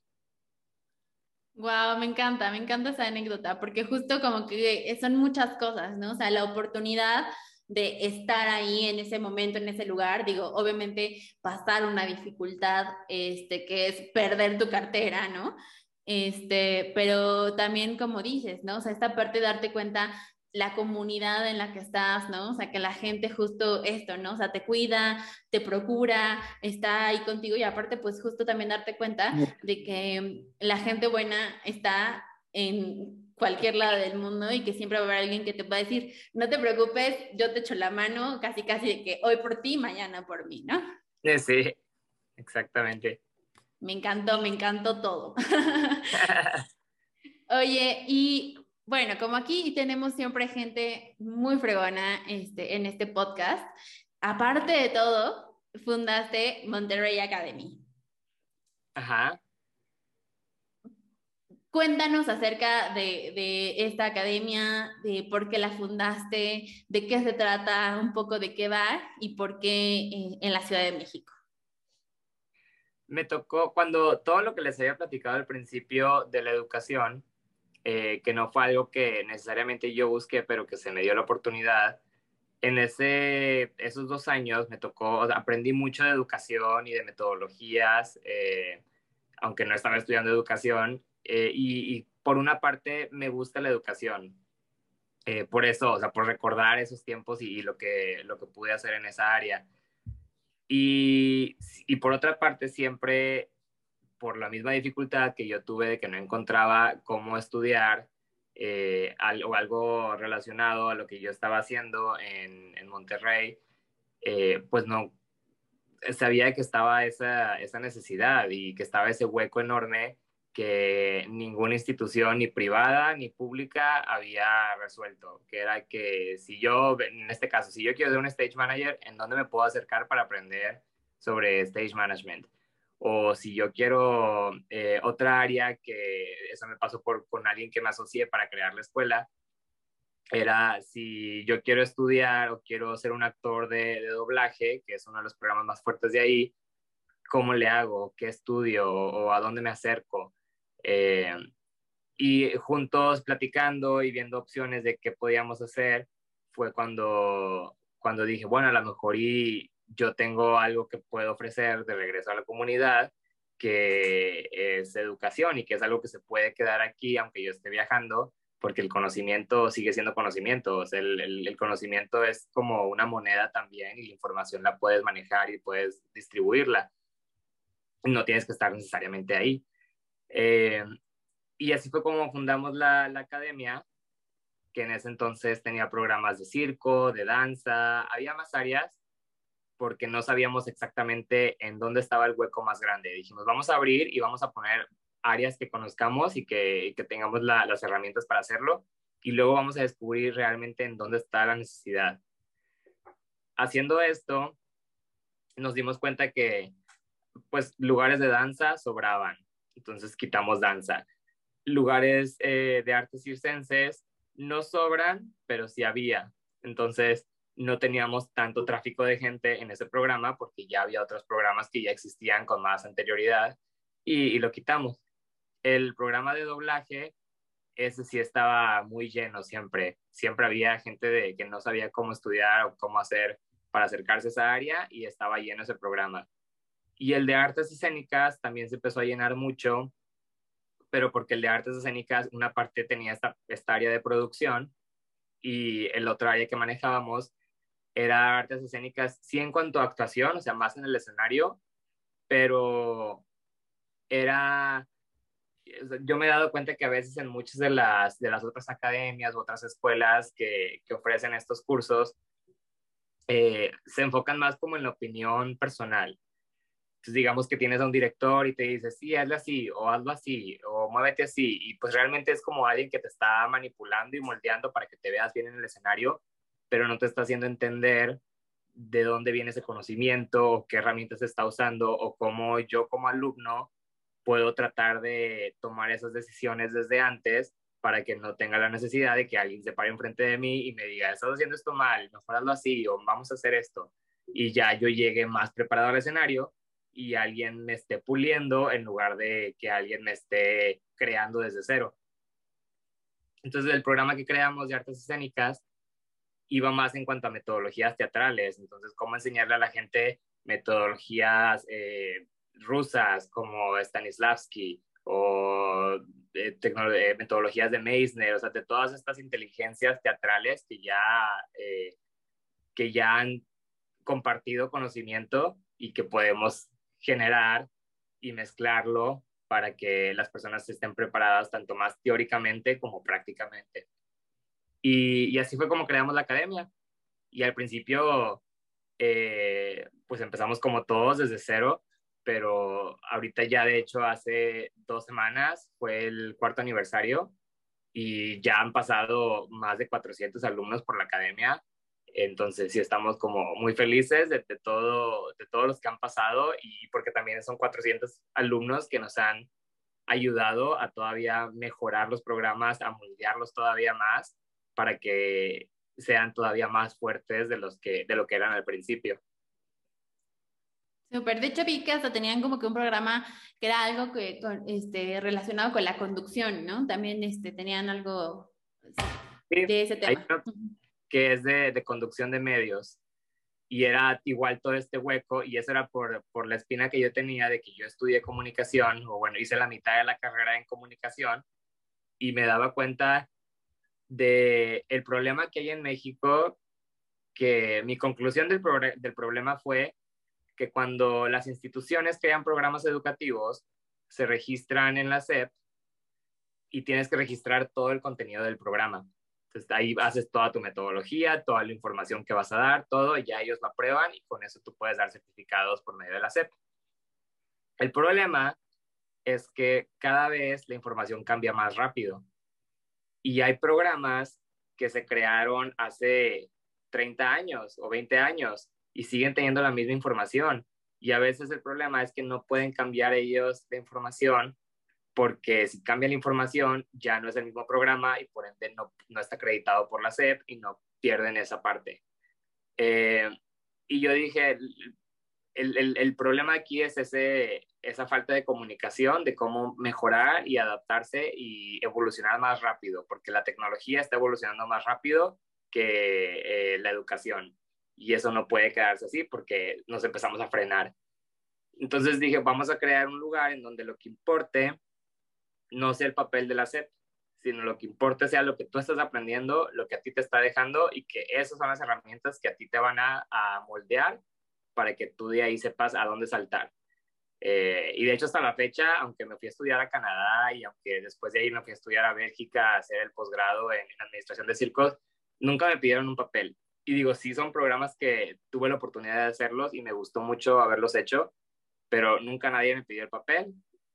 Wow, me encanta, me encanta esa anécdota, porque justo como que son muchas cosas, ¿no? O sea, la oportunidad de estar ahí en ese momento, en ese lugar. Digo, obviamente pasar una dificultad, este, que es perder tu cartera, ¿no? Este, pero también como dices, ¿no? O sea, esta parte de darte cuenta la comunidad en la que estás, ¿no? O sea, que la gente justo esto, ¿no? O sea, te cuida, te procura, está ahí contigo y aparte, pues justo también darte cuenta de que la gente buena está en cualquier lado del mundo y que siempre va a haber alguien que te va a decir, no te preocupes, yo te echo la mano, casi casi de que hoy por ti, mañana por mí, ¿no? Sí, exactamente. Me encantó, me encantó todo. Oye, y bueno, como aquí tenemos siempre gente muy fregona este, en este podcast, aparte de todo, fundaste Monterrey Academy. Ajá. Cuéntanos acerca de, de, esta academia, de por qué la fundaste, de qué se trata, un poco de qué va y por qué eh, en la Ciudad de México. Me tocó cuando todo lo que les había platicado al principio de la educación, eh, que no fue algo que necesariamente yo busqué, pero que se me dio la oportunidad, en ese, esos dos años me tocó, aprendí mucho de educación y de metodologías, eh, aunque no estaba estudiando educación, eh, y, por una parte me gusta la educación. por eso, o sea, por recordar esos tiempos y, y, lo, que, lo que pude hacer en esa área. Y, y por otra parte, siempre por la misma dificultad que yo tuve de que no encontraba cómo estudiar eh, algo, algo, relacionado a lo que yo estaba haciendo en, en Monterrey, eh, pues no sabía que estaba esa, esa necesidad y que estaba ese hueco enorme que ninguna institución, ni privada ni pública, había resuelto, que era que si yo, en este caso, si yo quiero ser un stage manager, ¿en dónde me puedo acercar para aprender sobre stage management? O si yo quiero eh, otra área, que eso me pasó por, con alguien que me asocié para crear la escuela, era si yo quiero estudiar o quiero ser un actor de, de doblaje, que es uno de los programas más fuertes de ahí, ¿cómo le hago? ¿Qué estudio? ¿O a dónde me acerco? Eh, y juntos platicando y viendo opciones de qué podíamos hacer, fue cuando, cuando dije, bueno, a lo mejor y yo tengo algo que puedo ofrecer de regreso a la comunidad, que es educación y que es algo que se puede quedar aquí aunque yo esté viajando, porque el conocimiento sigue siendo conocimiento, o sea, el, el, conocimiento es como una moneda también y la información la puedes manejar y puedes distribuirla. No tienes que estar necesariamente ahí. Eh, y así fue como fundamos la, la, academia, que en ese entonces tenía programas de circo, de danza, había más áreas, porque no sabíamos exactamente en dónde estaba el hueco más grande. Dijimos, vamos a abrir y vamos a poner áreas que conozcamos y que, que tengamos la, las herramientas para hacerlo, y luego vamos a descubrir realmente en dónde está la necesidad. Haciendo esto, nos dimos cuenta que pues lugares de danza sobraban entonces quitamos danza. Lugares eh, de artes circenses no sobran, pero sí había. Entonces no teníamos tanto tráfico de gente en ese programa porque ya había otros programas que ya existían con más anterioridad y, lo quitamos. El programa de doblaje, ese sí estaba muy lleno siempre. Siempre había gente de, que no sabía cómo estudiar o cómo hacer para acercarse a esa área y estaba lleno ese programa. Y el de artes escénicas también se empezó a llenar mucho, pero porque el de artes escénicas, una parte tenía esta, esta área de producción y el otro área que manejábamos era artes escénicas, sí en cuanto a actuación, o sea, más en el escenario, pero era, yo me he dado cuenta que a veces en muchas de las, de las otras academias u otras escuelas que, que ofrecen estos cursos, eh, se enfocan más como en la opinión personal. Entonces, digamos que tienes a un director y te dice, sí, hazlo así, o hazlo así, o muévete así, y pues realmente es como alguien que te está manipulando y moldeando para que te veas bien en el escenario, pero no te está haciendo entender de dónde viene ese conocimiento, o qué herramientas está usando, o cómo yo como alumno puedo tratar de tomar esas decisiones desde antes para que no tenga la necesidad de que alguien se pare enfrente de mí y me diga, estás haciendo esto mal, no hazlo así, o vamos a hacer esto. Y ya yo llegue más preparado al escenario y alguien me esté puliendo en lugar de que alguien me esté creando desde cero. Entonces el programa que creamos de artes escénicas iba más en cuanto a metodologías teatrales, entonces cómo enseñarle a la gente metodologías eh, rusas como Stanislavski o de, de metodologías de Meissner, o sea, de todas estas inteligencias teatrales que ya, eh, que ya han compartido conocimiento y que podemos generar y mezclarlo para que las personas estén preparadas tanto más teóricamente como prácticamente. Y, así fue como creamos la academia. Y al principio, eh, pues empezamos como todos desde cero, pero ahorita ya de hecho hace dos semanas fue el cuarto aniversario y ya han pasado más de 400 alumnos por la academia. Entonces sí estamos como muy felices de, todo, de todos los que han pasado y porque también son 400 alumnos que nos han ayudado a todavía mejorar los programas, a moldearlos todavía más para que sean todavía más fuertes de, los que, de lo que eran al principio. Super, de hecho vi que hasta tenían como que un programa que era algo que, este, relacionado con la conducción, ¿no? También este, tenían algo de ese tema. Que es de, de, conducción de medios. Y era igual todo este hueco, y eso era por, por la espina que yo tenía de que yo estudié comunicación, o bueno, hice la mitad de la carrera en comunicación, y me daba cuenta de el problema que hay en México, que mi conclusión del, del problema fue que cuando las instituciones crean programas educativos, se registran en la SEP y tienes que registrar todo el contenido del programa. Entonces ahí haces toda tu metodología, toda la información que vas a dar, todo, y ya ellos la aprueban y con eso tú puedes dar certificados por medio de la SEP. El problema es que cada vez la información cambia más rápido y hay programas que se crearon hace 30 años o 20 años y siguen teniendo la misma información. Y a veces el problema es que no pueden cambiar ellos de información porque si cambian la información ya no es el mismo programa y por ende no, no está acreditado por la SEP y no pierden esa parte. Eh, y yo dije, el, el, el, problema aquí es ese, esa falta de comunicación, de cómo mejorar y adaptarse y evolucionar más rápido, porque la tecnología está evolucionando más rápido que eh, la educación. Y eso no puede quedarse así porque nos empezamos a frenar. Entonces dije, vamos a crear un lugar en donde lo que importe no sea el papel de la SEP, sino lo que importe sea lo que tú estás aprendiendo, lo que a ti te está dejando y que esas son las herramientas que a ti te van a, a moldear para que tú de ahí sepas a dónde saltar. Eh, y de hecho hasta la fecha, aunque me fui a estudiar a Canadá y aunque después de ahí me fui a estudiar a Bélgica a hacer el posgrado en, administración de circos, nunca me pidieron un papel. Y digo, sí son programas que tuve la oportunidad de hacerlos y me gustó mucho haberlos hecho, pero nunca nadie me pidió el papel,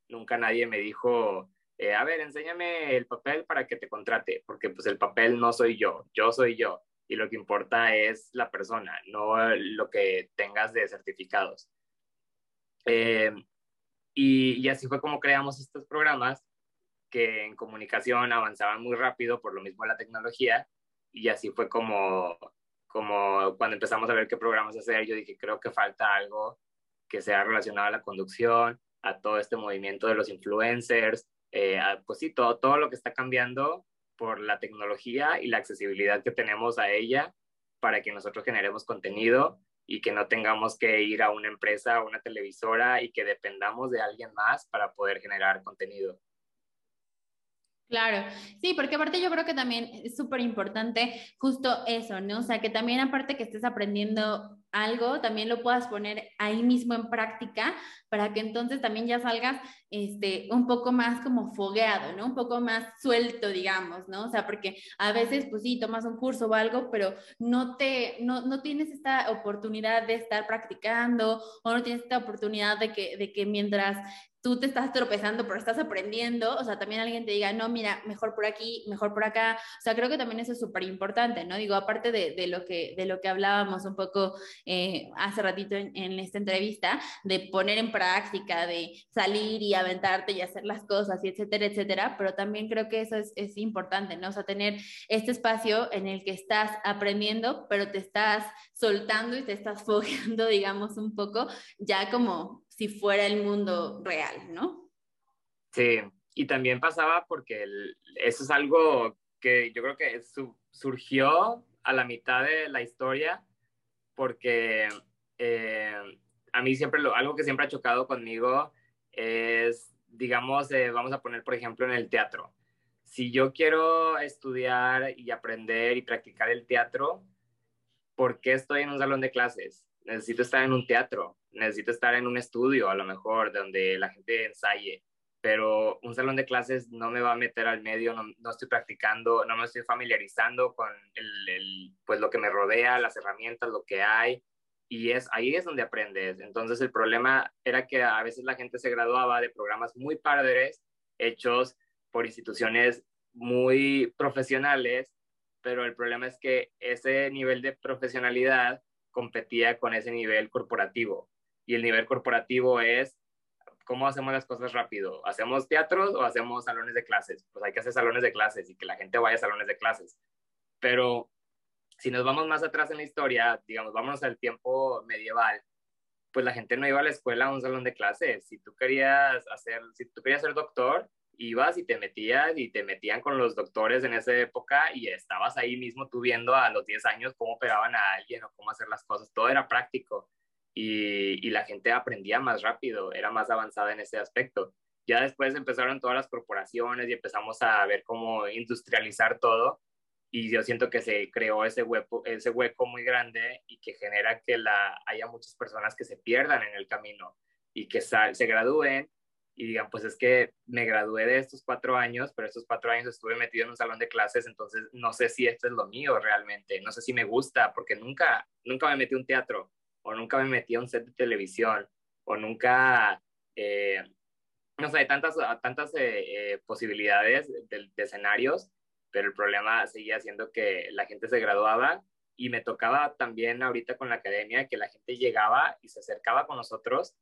nunca nadie me dijo, eh, a ver, enséñame el papel para que te contrate, porque pues el papel no soy yo, yo soy yo. Y lo que importa es la persona, no lo que tengas de certificados. Eh, y, así fue como creamos estos programas que en comunicación avanzaban muy rápido por lo mismo la tecnología y así fue como, como cuando empezamos a ver qué programas hacer, yo dije, creo que falta algo que sea relacionado a la conducción, a todo este movimiento de los influencers, eh, pues todo, todo lo que está cambiando por la tecnología y la accesibilidad que tenemos a ella para que nosotros generemos contenido y que no tengamos que ir a una empresa o una televisora y que dependamos de alguien más para poder generar contenido. Claro, sí, porque aparte yo creo que también es súper importante justo eso, ¿no? O sea, que también aparte que estés aprendiendo algo, también lo puedas poner ahí mismo en práctica para que entonces también ya salgas este, un poco más como fogueado, ¿no? Un poco más suelto, digamos, ¿no? O sea, porque a veces, pues sí, tomas un curso o algo, pero no te, no, no tienes esta oportunidad de estar practicando o no tienes esta oportunidad de que, de que mientras tú te estás tropezando, pero estás aprendiendo, o sea, también alguien te diga, no, mira, mejor por aquí, mejor por acá, o sea, creo que también eso es súper importante, ¿no? Digo, aparte de, de, lo que, de lo que hablábamos un poco eh, hace ratito en, en, esta entrevista, de poner en práctica, de salir y aventarte y hacer las cosas, y etcétera, etcétera, pero también creo que eso es, es importante, ¿no? O sea, tener este espacio en el que estás aprendiendo, pero te estás soltando y te estás fogueando, digamos, un poco, ya como si fuera el mundo real, ¿no? Sí, y también pasaba porque eso es algo que yo creo que surgió a la mitad de la historia, porque eh, a mí siempre, lo, algo que siempre ha chocado conmigo es digamos, eh, vamos a poner, por ejemplo, en el teatro. Si yo quiero estudiar y aprender y practicar el teatro, ¿por qué estoy en un salón de clases? Necesito estar en un teatro, necesito estar en un estudio, a lo mejor, donde la gente ensaye pero un salón de clases no me va a meter al medio, no, no estoy practicando, no me estoy familiarizando con el, pues lo que me rodea, las herramientas, lo que hay, y es ahí es donde aprendes. Entonces el problema era que a veces la gente se graduaba de programas muy padres, hechos por instituciones muy profesionales, pero el problema es que ese nivel de profesionalidad competía con ese nivel corporativo. Y el nivel corporativo es ¿cómo hacemos las cosas rápido? ¿Hacemos teatros o hacemos salones de clases? Pues hay que hacer salones de clases y que la gente vaya a salones de clases. Pero si nos vamos más atrás en la historia, digamos, vámonos al tiempo medieval, pues la gente no iba a la escuela a un salón de clases. Si tú querías hacer, si tú querías ser doctor, ibas y te metías y te metían con los doctores en esa época y estabas ahí mismo tú viendo a los 10 años cómo operaban a alguien o cómo hacer las cosas. Todo era práctico y, la gente aprendía más rápido, era más avanzada en ese aspecto. Ya después empezaron todas las corporaciones y empezamos a ver cómo industrializar todo y yo siento que se creó ese hueco, ese hueco muy grande y que genera que la, haya muchas personas que se pierdan en el camino y que se gradúen y digan, pues es que me gradué de estos cuatro años, pero estos cuatro años estuve metido en un salón de clases, entonces no sé si esto es lo mío realmente, no sé si me gusta, porque nunca, nunca me metí un teatro, o nunca me metí a un set de televisión, o nunca, eh, no sé, tantas, tantas eh, eh, posibilidades de, escenarios, pero el problema seguía siendo que la gente se graduaba y me tocaba también ahorita con la academia que la gente llegaba y se acercaba con nosotros.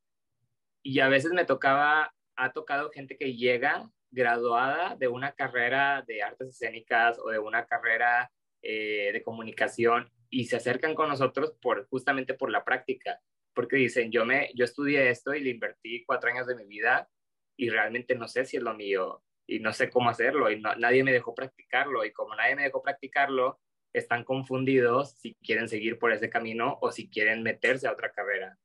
Y a veces me tocaba, ha tocado gente que llega graduada de una carrera de artes escénicas o de una carrera de comunicación y se acercan con nosotros por, justamente por la práctica, porque dicen, yo, me, yo estudié esto y le invertí cuatro años de mi vida y realmente no sé si es lo mío y no sé cómo hacerlo y nadie me dejó practicarlo y como nadie me dejó practicarlo, están confundidos si quieren seguir por ese camino o si quieren meterse a otra carrera.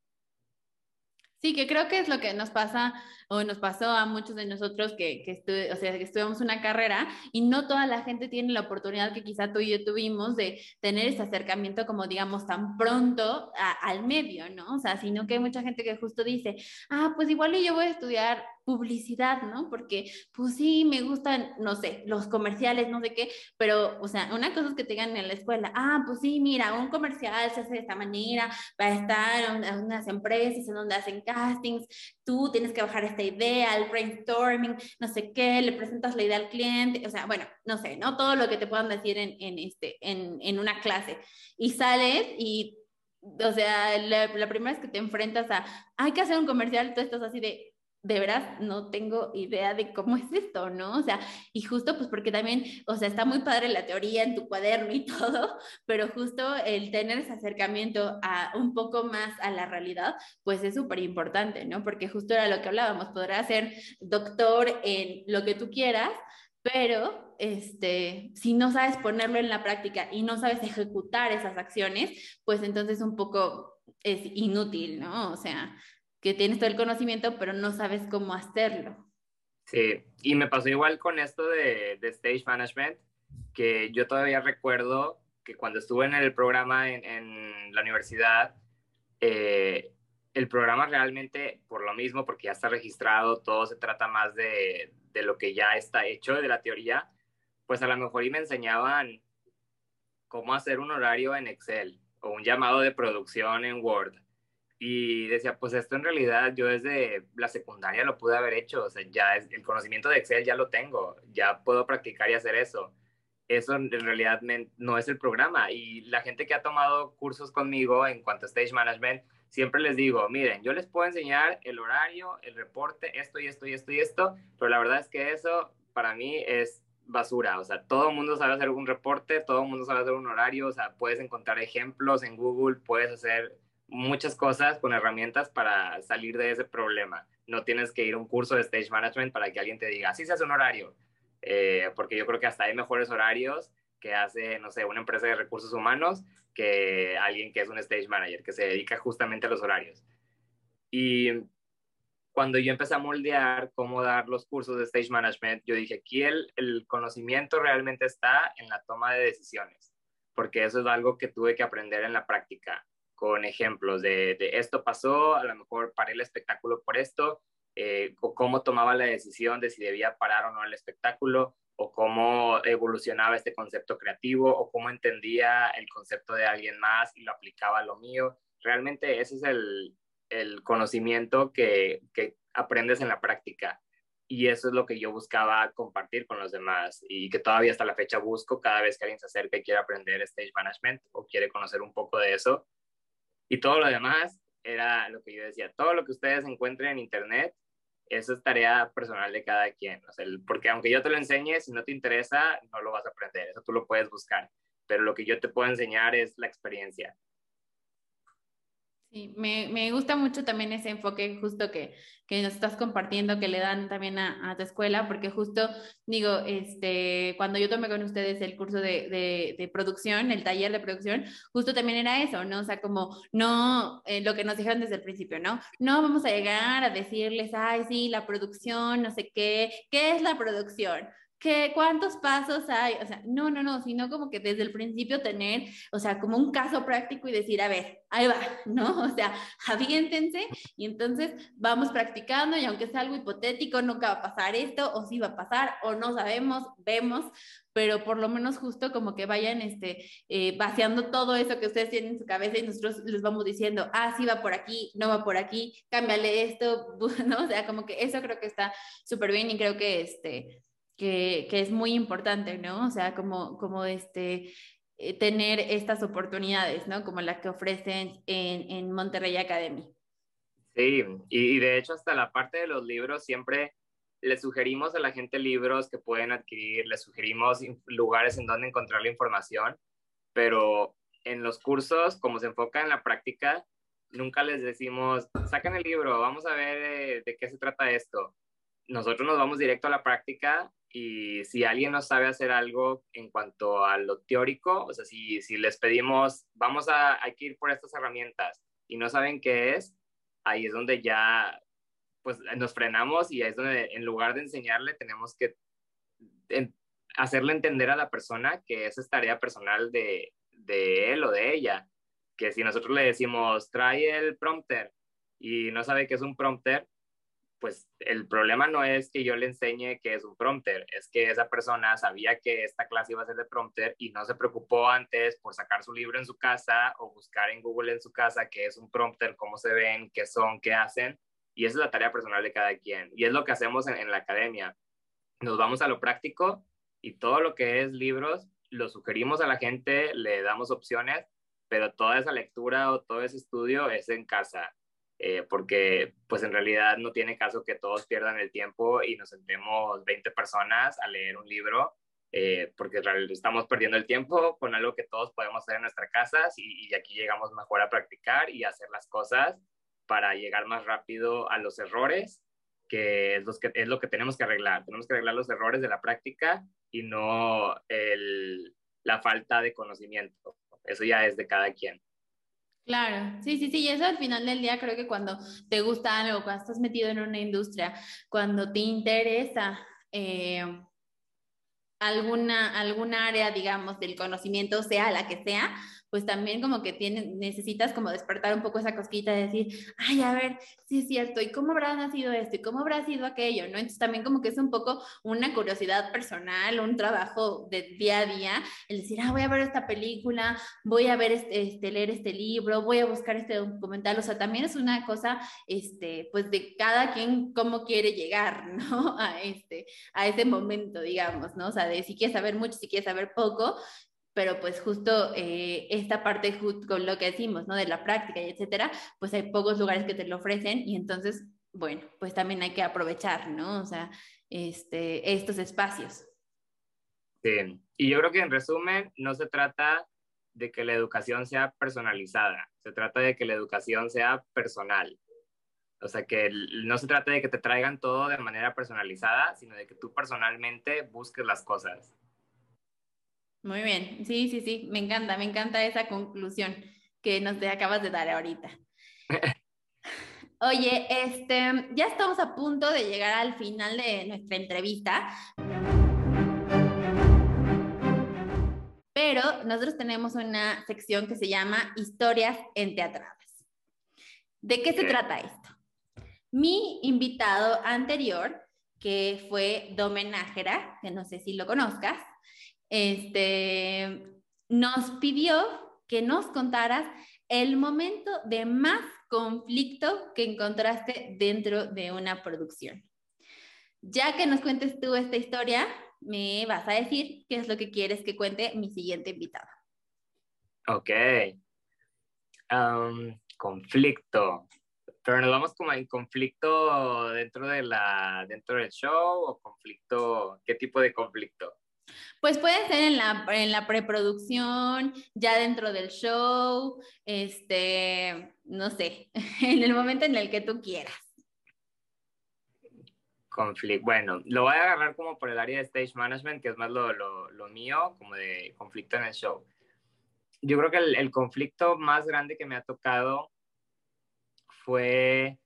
Sí, que creo que es lo que nos pasa o nos pasó a muchos de nosotros que, que, o sea, una carrera y no toda la gente tiene la oportunidad que quizá tú y yo tuvimos de tener ese acercamiento como digamos tan pronto al medio, ¿no? O sea, sino que hay mucha gente que justo dice, ah, pues igual yo voy a estudiar publicidad, ¿no? Porque pues sí, me gustan, no sé, los comerciales, no sé qué, pero, o sea, una cosa es que te digan en la escuela, ah, pues sí, mira, un comercial se hace de esta manera, va a estar en unas empresas en donde hacen castings, tú tienes que bajar esta idea, el brainstorming, no sé qué, le presentas la idea al cliente, o sea, bueno, no sé, ¿no? Todo lo que te puedan decir en, en este, en, en una clase. Y sales y o sea, la, la, primera vez que te enfrentas a, hay que hacer un comercial, tú estás así de, de veras no tengo idea de cómo es esto, ¿no? O sea, y justo pues porque también, o sea, está muy padre la teoría en tu cuaderno y todo, pero justo el tener ese acercamiento a un poco más a la realidad, pues es súper importante, ¿no? Porque justo era lo que hablábamos, podrás ser doctor en lo que tú quieras, pero este, si no sabes ponerlo en la práctica y no sabes ejecutar esas acciones, pues entonces un poco es inútil, ¿no? O sea, que tienes todo el conocimiento, pero no sabes cómo hacerlo. Sí, y me pasó igual con esto de, de Stage Management, que yo todavía recuerdo que cuando estuve en el programa en, en la universidad, eh, el programa realmente, por lo mismo, porque ya está registrado, todo se trata más de, de, lo que ya está hecho, de la teoría, pues a lo mejor y me enseñaban cómo hacer un horario en Excel o un llamado de producción en Word y decía, pues esto en realidad yo desde la secundaria lo pude haber hecho, o sea, ya es, el conocimiento de Excel ya lo tengo, ya puedo practicar y hacer eso. Eso en realidad no es el programa y la gente que ha tomado cursos conmigo en cuanto a stage management, siempre les digo, miren, yo les puedo enseñar el horario, el reporte, esto y esto y esto y esto, pero la verdad es que eso para mí es basura, o sea, todo el mundo sabe hacer un reporte, todo el mundo sabe hacer un horario, o sea, puedes encontrar ejemplos en Google, puedes hacer muchas cosas con herramientas para salir de ese problema. No tienes que ir a un curso de stage management para que alguien te diga, así se hace un horario, eh, porque yo creo que hasta hay mejores horarios que hace, no sé, una empresa de recursos humanos que alguien que es un stage manager, que se dedica justamente a los horarios. Y cuando yo empecé a moldear cómo dar los cursos de stage management, yo dije, aquí el, el conocimiento realmente está en la toma de decisiones, porque eso es algo que tuve que aprender en la práctica, con ejemplos de, de esto pasó, a lo mejor paré el espectáculo por esto, eh, o cómo tomaba la decisión de si debía parar o no el espectáculo, o cómo evolucionaba este concepto creativo, o cómo entendía el concepto de alguien más y lo aplicaba a lo mío. Realmente ese es el, el conocimiento que, que aprendes en la práctica. Y eso es lo que yo buscaba compartir con los demás y que todavía hasta la fecha busco cada vez que alguien se acerca y quiere aprender stage management o quiere conocer un poco de eso. Y todo lo demás era lo que yo decía, todo lo que ustedes encuentren en internet, eso es tarea personal de cada quien. O sea, porque aunque yo te lo enseñe, si no te interesa, no lo vas a aprender, eso tú lo puedes buscar. Pero lo que yo te puedo enseñar es la experiencia. Sí, me, me, gusta mucho también ese enfoque justo que, que, nos estás compartiendo, que le dan también a, a, tu escuela, porque justo digo, este, cuando yo tomé con ustedes el curso de, de, producción, el taller de producción, justo también era eso, ¿no? O sea, como no, eh, lo que nos dijeron desde el principio, ¿no? No vamos a llegar a decirles, ay, sí, la producción, no sé qué, ¿qué es la producción? ¿Qué, ¿Cuántos pasos hay? O sea, no, no, no, sino como que desde el principio tener, o sea, como un caso práctico y decir, a ver, ahí va, ¿no? O sea, aviéntense y entonces vamos practicando y aunque sea algo hipotético, nunca va a pasar esto, o sí va a pasar, o no sabemos, vemos, pero por lo menos justo como que vayan este, eh, vaciando todo eso que ustedes tienen en su cabeza y nosotros les vamos diciendo, ah, sí va por aquí, no va por aquí, cámbiale esto, ¿no? O sea, como que eso creo que está súper bien y creo que este que, es muy importante, ¿no? O sea, como, como este, eh, tener estas oportunidades, ¿no? Como la que ofrecen en, Monterrey Academy. Sí, y, de hecho hasta la parte de los libros siempre le sugerimos a la gente libros que pueden adquirir, les sugerimos lugares en donde encontrar la información, pero en los cursos, como se enfoca en la práctica, nunca les decimos, sacan el libro, vamos a ver de qué se trata esto. Nosotros nos vamos directo a la práctica y si alguien no sabe hacer algo en cuanto a lo teórico, o sea, si, si les pedimos, vamos a, hay que ir por estas herramientas y no saben qué es, ahí es donde ya pues nos frenamos y ahí es donde en lugar de enseñarle tenemos que hacerle entender a la persona que esa es tarea personal de, de él o de ella. Que si nosotros le decimos, trae el prompter y no sabe qué es un prompter, pues el problema no es que yo le enseñe que es un prompter, es que esa persona sabía que esta clase iba a ser de prompter y no se preocupó antes por sacar su libro en su casa o buscar en Google en su casa qué es un prompter, cómo se ven, qué son, qué hacen. Y esa es la tarea personal de cada quien. Y es lo que hacemos en, en la academia. Nos vamos a lo práctico y todo lo que es libros lo sugerimos a la gente, le damos opciones, pero toda esa lectura o todo ese estudio es en casa eh, porque pues en realidad no tiene caso que todos pierdan el tiempo y nos sentemos 20 personas a leer un libro, eh, porque estamos perdiendo el tiempo con algo que todos podemos hacer en nuestras casas y, y aquí llegamos mejor a practicar y a hacer las cosas para llegar más rápido a los errores, que es, los que es lo que tenemos que arreglar. Tenemos que arreglar los errores de la práctica y no el, la falta de conocimiento. Eso ya es de cada quien. Claro, sí, sí, sí, y eso al final del día creo que cuando te gusta algo, cuando estás metido en una industria, cuando te interesa eh, alguna, alguna área, digamos, del conocimiento, sea la que sea, pues también como que tiene, necesitas como despertar un poco esa cosquita de decir, ay, a ver, sí es cierto, ¿y cómo habrá nacido esto? ¿Y cómo habrá sido aquello? ¿no? Entonces también como que es un poco una curiosidad personal, un trabajo de día a día, el decir, ah, voy a ver esta película, voy a ver este, este, leer este libro, voy a buscar este documental, o sea, también es una cosa, este, pues de cada quien cómo quiere llegar, ¿no? A este, a ese momento, digamos, ¿no? O sea, de si quieres saber mucho, si quieres saber poco, pero pues justo eh, esta parte con lo que decimos, ¿no? De la práctica y etcétera, pues hay pocos lugares que te lo ofrecen y entonces, bueno, pues también hay que aprovechar, ¿no? O sea, este, estos espacios. Sí, y yo creo que en resumen no se trata de que la educación sea personalizada, se trata de que la educación sea personal. O sea, que no se trata de que te traigan todo de manera personalizada, sino de que tú personalmente busques las cosas. Muy bien, sí, sí, sí, me encanta, me encanta esa conclusión que nos te acabas de dar ahorita. Oye, este, ya estamos a punto de llegar al final de nuestra entrevista. Pero nosotros tenemos una sección que se llama Historias en Teatradas. ¿De qué se trata esto? Mi invitado anterior, que fue Domenájera, que no sé si lo conozcas, este, nos pidió que nos contaras el momento de más conflicto que encontraste dentro de una producción. Ya que nos cuentes tú esta historia, me vas a decir qué es lo que quieres que cuente mi siguiente invitado. Ok. conflicto. Pero nos vamos como en conflicto dentro, de la, dentro del show o conflicto, ¿qué tipo de conflicto? Pues puede ser en la, en la preproducción, ya dentro del show, este, no sé, en el momento en el que tú quieras. Conflicto, bueno, lo voy a agarrar como por el área de stage management, que es más lo, lo, lo mío, como de conflicto en el show. Yo creo que el, el conflicto más grande que me ha tocado fue,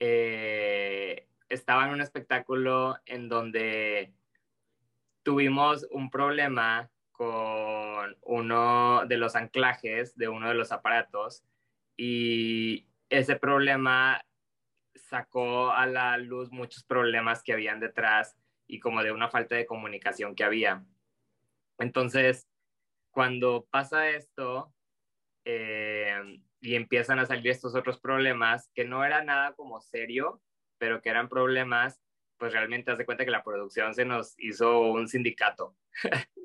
eh, estaba en un espectáculo en donde tuvimos un problema con uno de los anclajes de uno de los aparatos y ese problema sacó a la luz muchos problemas que habían detrás y como de una falta de comunicación que había. Entonces, cuando pasa esto eh, y empiezan a salir estos otros problemas, que no era nada como serio, pero que eran problemas pues realmente hace cuenta que la producción se nos hizo un sindicato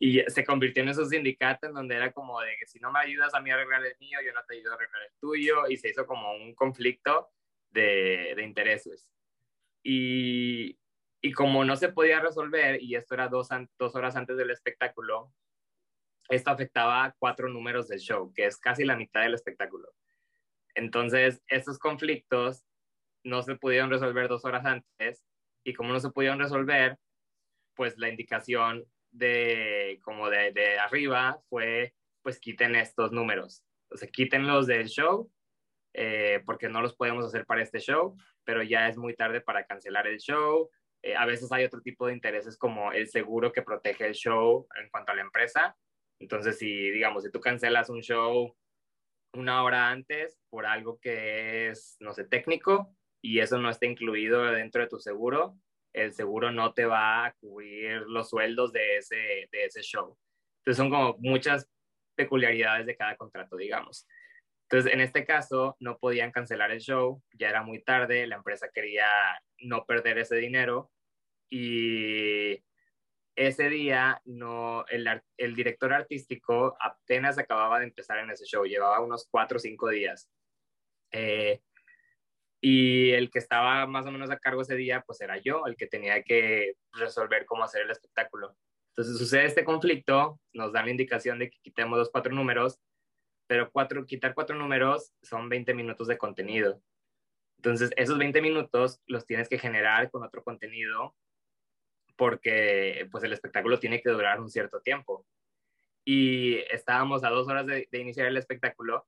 y se convirtió en esos sindicato en donde era como de que si no me ayudas a mí a arreglar el mío, yo no te ayudo a arreglar el tuyo y se hizo como un conflicto de, de intereses. Y, y, como no se podía resolver, y esto era dos, dos horas antes del espectáculo, esto afectaba a cuatro números del show, que es casi la mitad del espectáculo. Entonces, estos conflictos no se pudieron resolver dos horas antes y como no se pudieron resolver, pues la indicación de como de, de arriba fue pues quiten estos números, o sea, quítenlos del show eh, porque no los podemos hacer para este show, pero ya es muy tarde para cancelar el show. Eh, a veces hay otro tipo de intereses como el seguro que protege el show en cuanto a la empresa. Entonces, si digamos, si tú cancelas un show una hora antes por algo que es, no sé, técnico, y eso no está incluido dentro de tu seguro, el seguro no te va a cubrir los sueldos de ese, de ese show. Entonces son como muchas peculiaridades de cada contrato, digamos. Entonces, en este caso, no podían cancelar el show, ya era muy tarde, la empresa quería no perder ese dinero y ese día no, el, el director artístico apenas acababa de empezar en ese show, llevaba unos cuatro o cinco días. Eh, y el que estaba más o menos a cargo ese día, pues era yo, el que tenía que resolver cómo hacer el espectáculo. Entonces sucede este conflicto, nos dan la indicación de que quitemos los cuatro números, pero cuatro, quitar cuatro números son 20 minutos de contenido. Entonces esos 20 minutos los tienes que generar con otro contenido porque pues el espectáculo tiene que durar un cierto tiempo. Y estábamos a dos horas de, de iniciar el espectáculo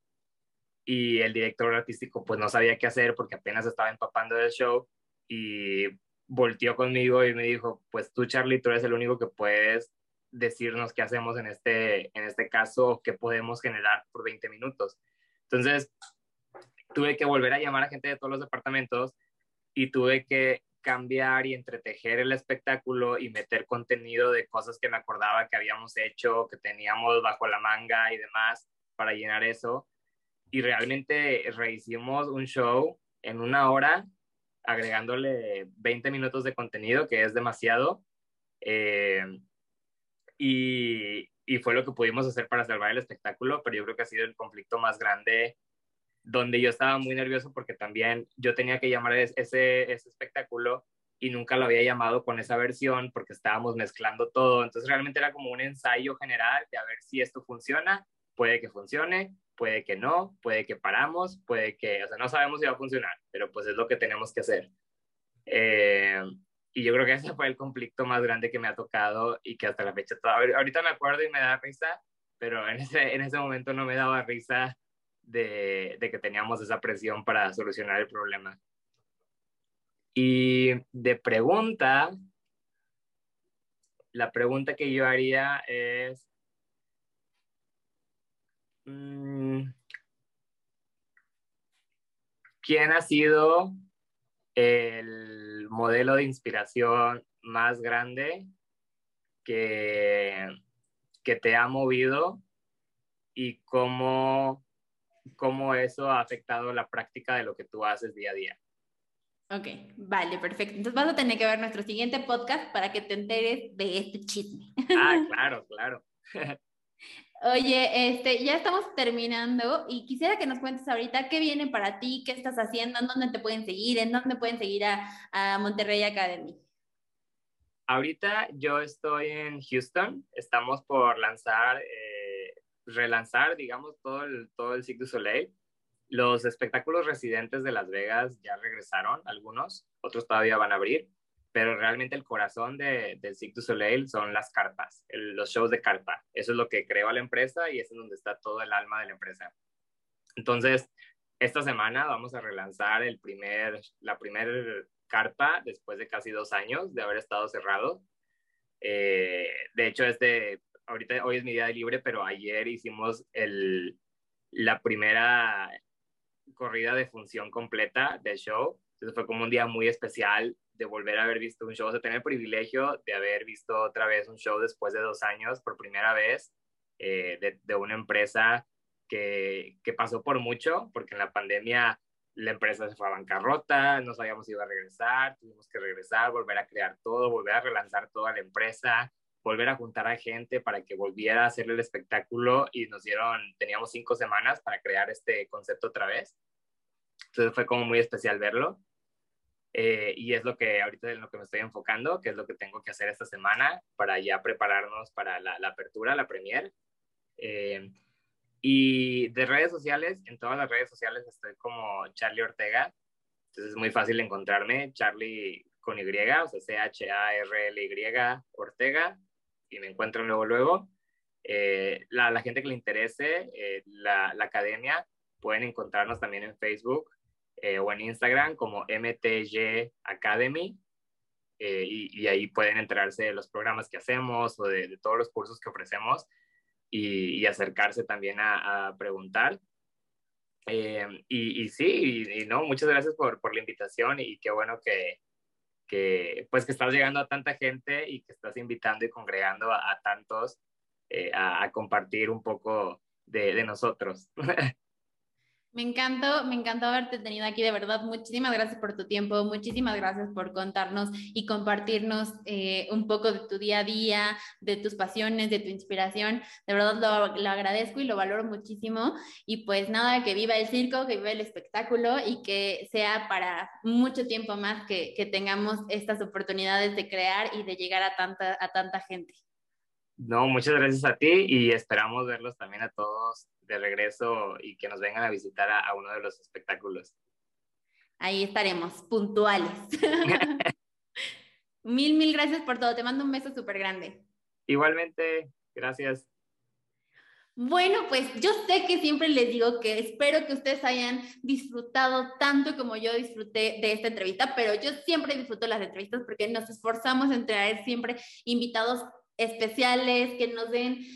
y el director artístico pues no sabía qué hacer porque apenas estaba empapando del show y volteó conmigo y me dijo, pues tú Charlie, tú eres el único que puedes decirnos qué hacemos en este, en este caso, qué podemos generar por 20 minutos. Entonces, tuve que volver a llamar a gente de todos los departamentos y tuve que cambiar y entretejer el espectáculo y meter contenido de cosas que me acordaba que habíamos hecho, que teníamos bajo la manga y demás para llenar eso y realmente rehicimos un show en una hora, agregándole 20 minutos de contenido, que es demasiado. Eh, y, y, fue lo que pudimos hacer para salvar el espectáculo, pero yo creo que ha sido el conflicto más grande donde yo estaba muy nervioso porque también yo tenía que llamar ese, ese espectáculo y nunca lo había llamado con esa versión porque estábamos mezclando todo. Entonces realmente era como un ensayo general de a ver si esto funciona, puede que funcione, puede que no, puede que paramos, puede que, o sea, no sabemos si va a funcionar, pero pues es lo que tenemos que hacer. Eh, y yo creo que ese fue el conflicto más grande que me ha tocado y que hasta la fecha, ahorita me acuerdo y me da risa, pero en ese, en ese momento no me daba risa de, de que teníamos esa presión para solucionar el problema. Y de pregunta, la pregunta que yo haría es, ¿quién ha sido el modelo de inspiración más grande que, que te ha movido y cómo, cómo eso ha afectado la práctica de lo que tú haces día a día? Ok, vale, perfecto. Entonces vas a tener que ver nuestro siguiente podcast para que te enteres de este chisme. Ah, claro, claro. Oye, este, ya estamos terminando y quisiera que nos cuentes ahorita qué viene para ti, qué estás haciendo, en dónde te pueden seguir, en dónde pueden seguir a, Monterrey Academy. Ahorita yo estoy en Houston, estamos por lanzar, eh, relanzar, digamos, todo el, todo el Cirque du Soleil. Los espectáculos residentes de Las Vegas ya regresaron, algunos, otros todavía van a abrir, pero realmente el corazón de, del Cirque du Soleil son las carpas, los shows de carpa. Eso es lo que creó la empresa y es en donde está todo el alma de la empresa. Entonces, esta semana vamos a relanzar el primer, la primera carpa después de casi dos años de haber estado cerrado. Eh, de hecho, este, ahorita hoy es mi día de libre, pero ayer hicimos el, la primera corrida de función completa del show. Entonces fue como un día muy especial de volver a haber visto un show, de tener el privilegio de haber visto otra vez un show después de dos años por primera vez eh, de, de, una empresa que, que, pasó por mucho, porque en la pandemia la empresa se fue a bancarrota, no sabíamos si iba a regresar, tuvimos que regresar, volver a crear todo, volver a relanzar toda la empresa, volver a juntar a gente para que volviera a hacer el espectáculo y nos dieron, teníamos cinco semanas para crear este concepto otra vez. Entonces fue como muy especial verlo. Eh, y es lo que ahorita en lo que me estoy enfocando, que es lo que tengo que hacer esta semana para ya prepararnos para la, la apertura, la premier. Eh, y de redes sociales, en todas las redes sociales estoy como Charlie Ortega. Entonces es muy fácil encontrarme, Charlie con Y, o sea, C-H-A-R-L-Y Ortega, y me encuentran luego, luego. Eh, la, la, gente que le interese eh, la, la, academia, pueden encontrarnos también en Facebook eh, o en Instagram como MTG Academy. Eh, y, y, ahí pueden enterarse de los programas que hacemos o de, de todos los cursos que ofrecemos y, y acercarse también a, a preguntar. Eh, y, y, sí, y, no, muchas gracias por, por la invitación y qué bueno que, que, pues que estás llegando a tanta gente y que estás invitando y congregando a, a tantos eh, a, a, compartir un poco de, de nosotros. Me encantó, me encantó haberte tenido aquí, de verdad. Muchísimas gracias por tu tiempo, muchísimas gracias por contarnos y compartirnos eh, un poco de tu día a día, de tus pasiones, de tu inspiración. De verdad lo, lo, agradezco y lo valoro muchísimo. Y pues nada, que viva el circo, que viva el espectáculo y que sea para mucho tiempo más que, que tengamos estas oportunidades de crear y de llegar a tanta, a tanta gente. No, muchas gracias a ti y esperamos verlos también a todos de regreso y que nos vengan a visitar a, a uno de los espectáculos. Ahí estaremos, puntuales. mil, mil gracias por todo. Te mando un beso súper grande. Igualmente, gracias. Bueno, pues yo sé que siempre les digo que espero que ustedes hayan disfrutado tanto como yo disfruté de esta entrevista, pero yo siempre disfruto las entrevistas porque nos esforzamos en traer siempre invitados especiales que nos den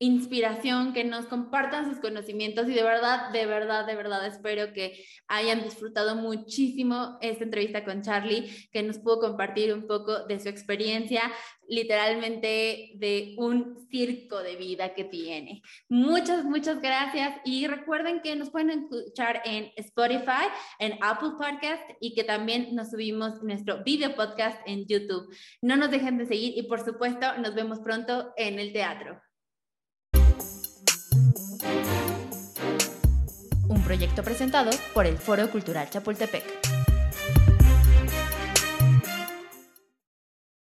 inspiración, que nos compartan sus conocimientos y de verdad, de verdad, de verdad espero que hayan disfrutado muchísimo esta entrevista con Charlie, que nos pudo compartir un poco de su experiencia, literalmente de un circo de vida que tiene. Muchas, muchas gracias y recuerden que nos pueden escuchar en Spotify, en Apple Podcast y que también nos subimos nuestro video podcast en YouTube. No nos dejen de seguir y por supuesto nos vemos pronto en el teatro. Proyecto presentado por el Foro Cultural Chapultepec.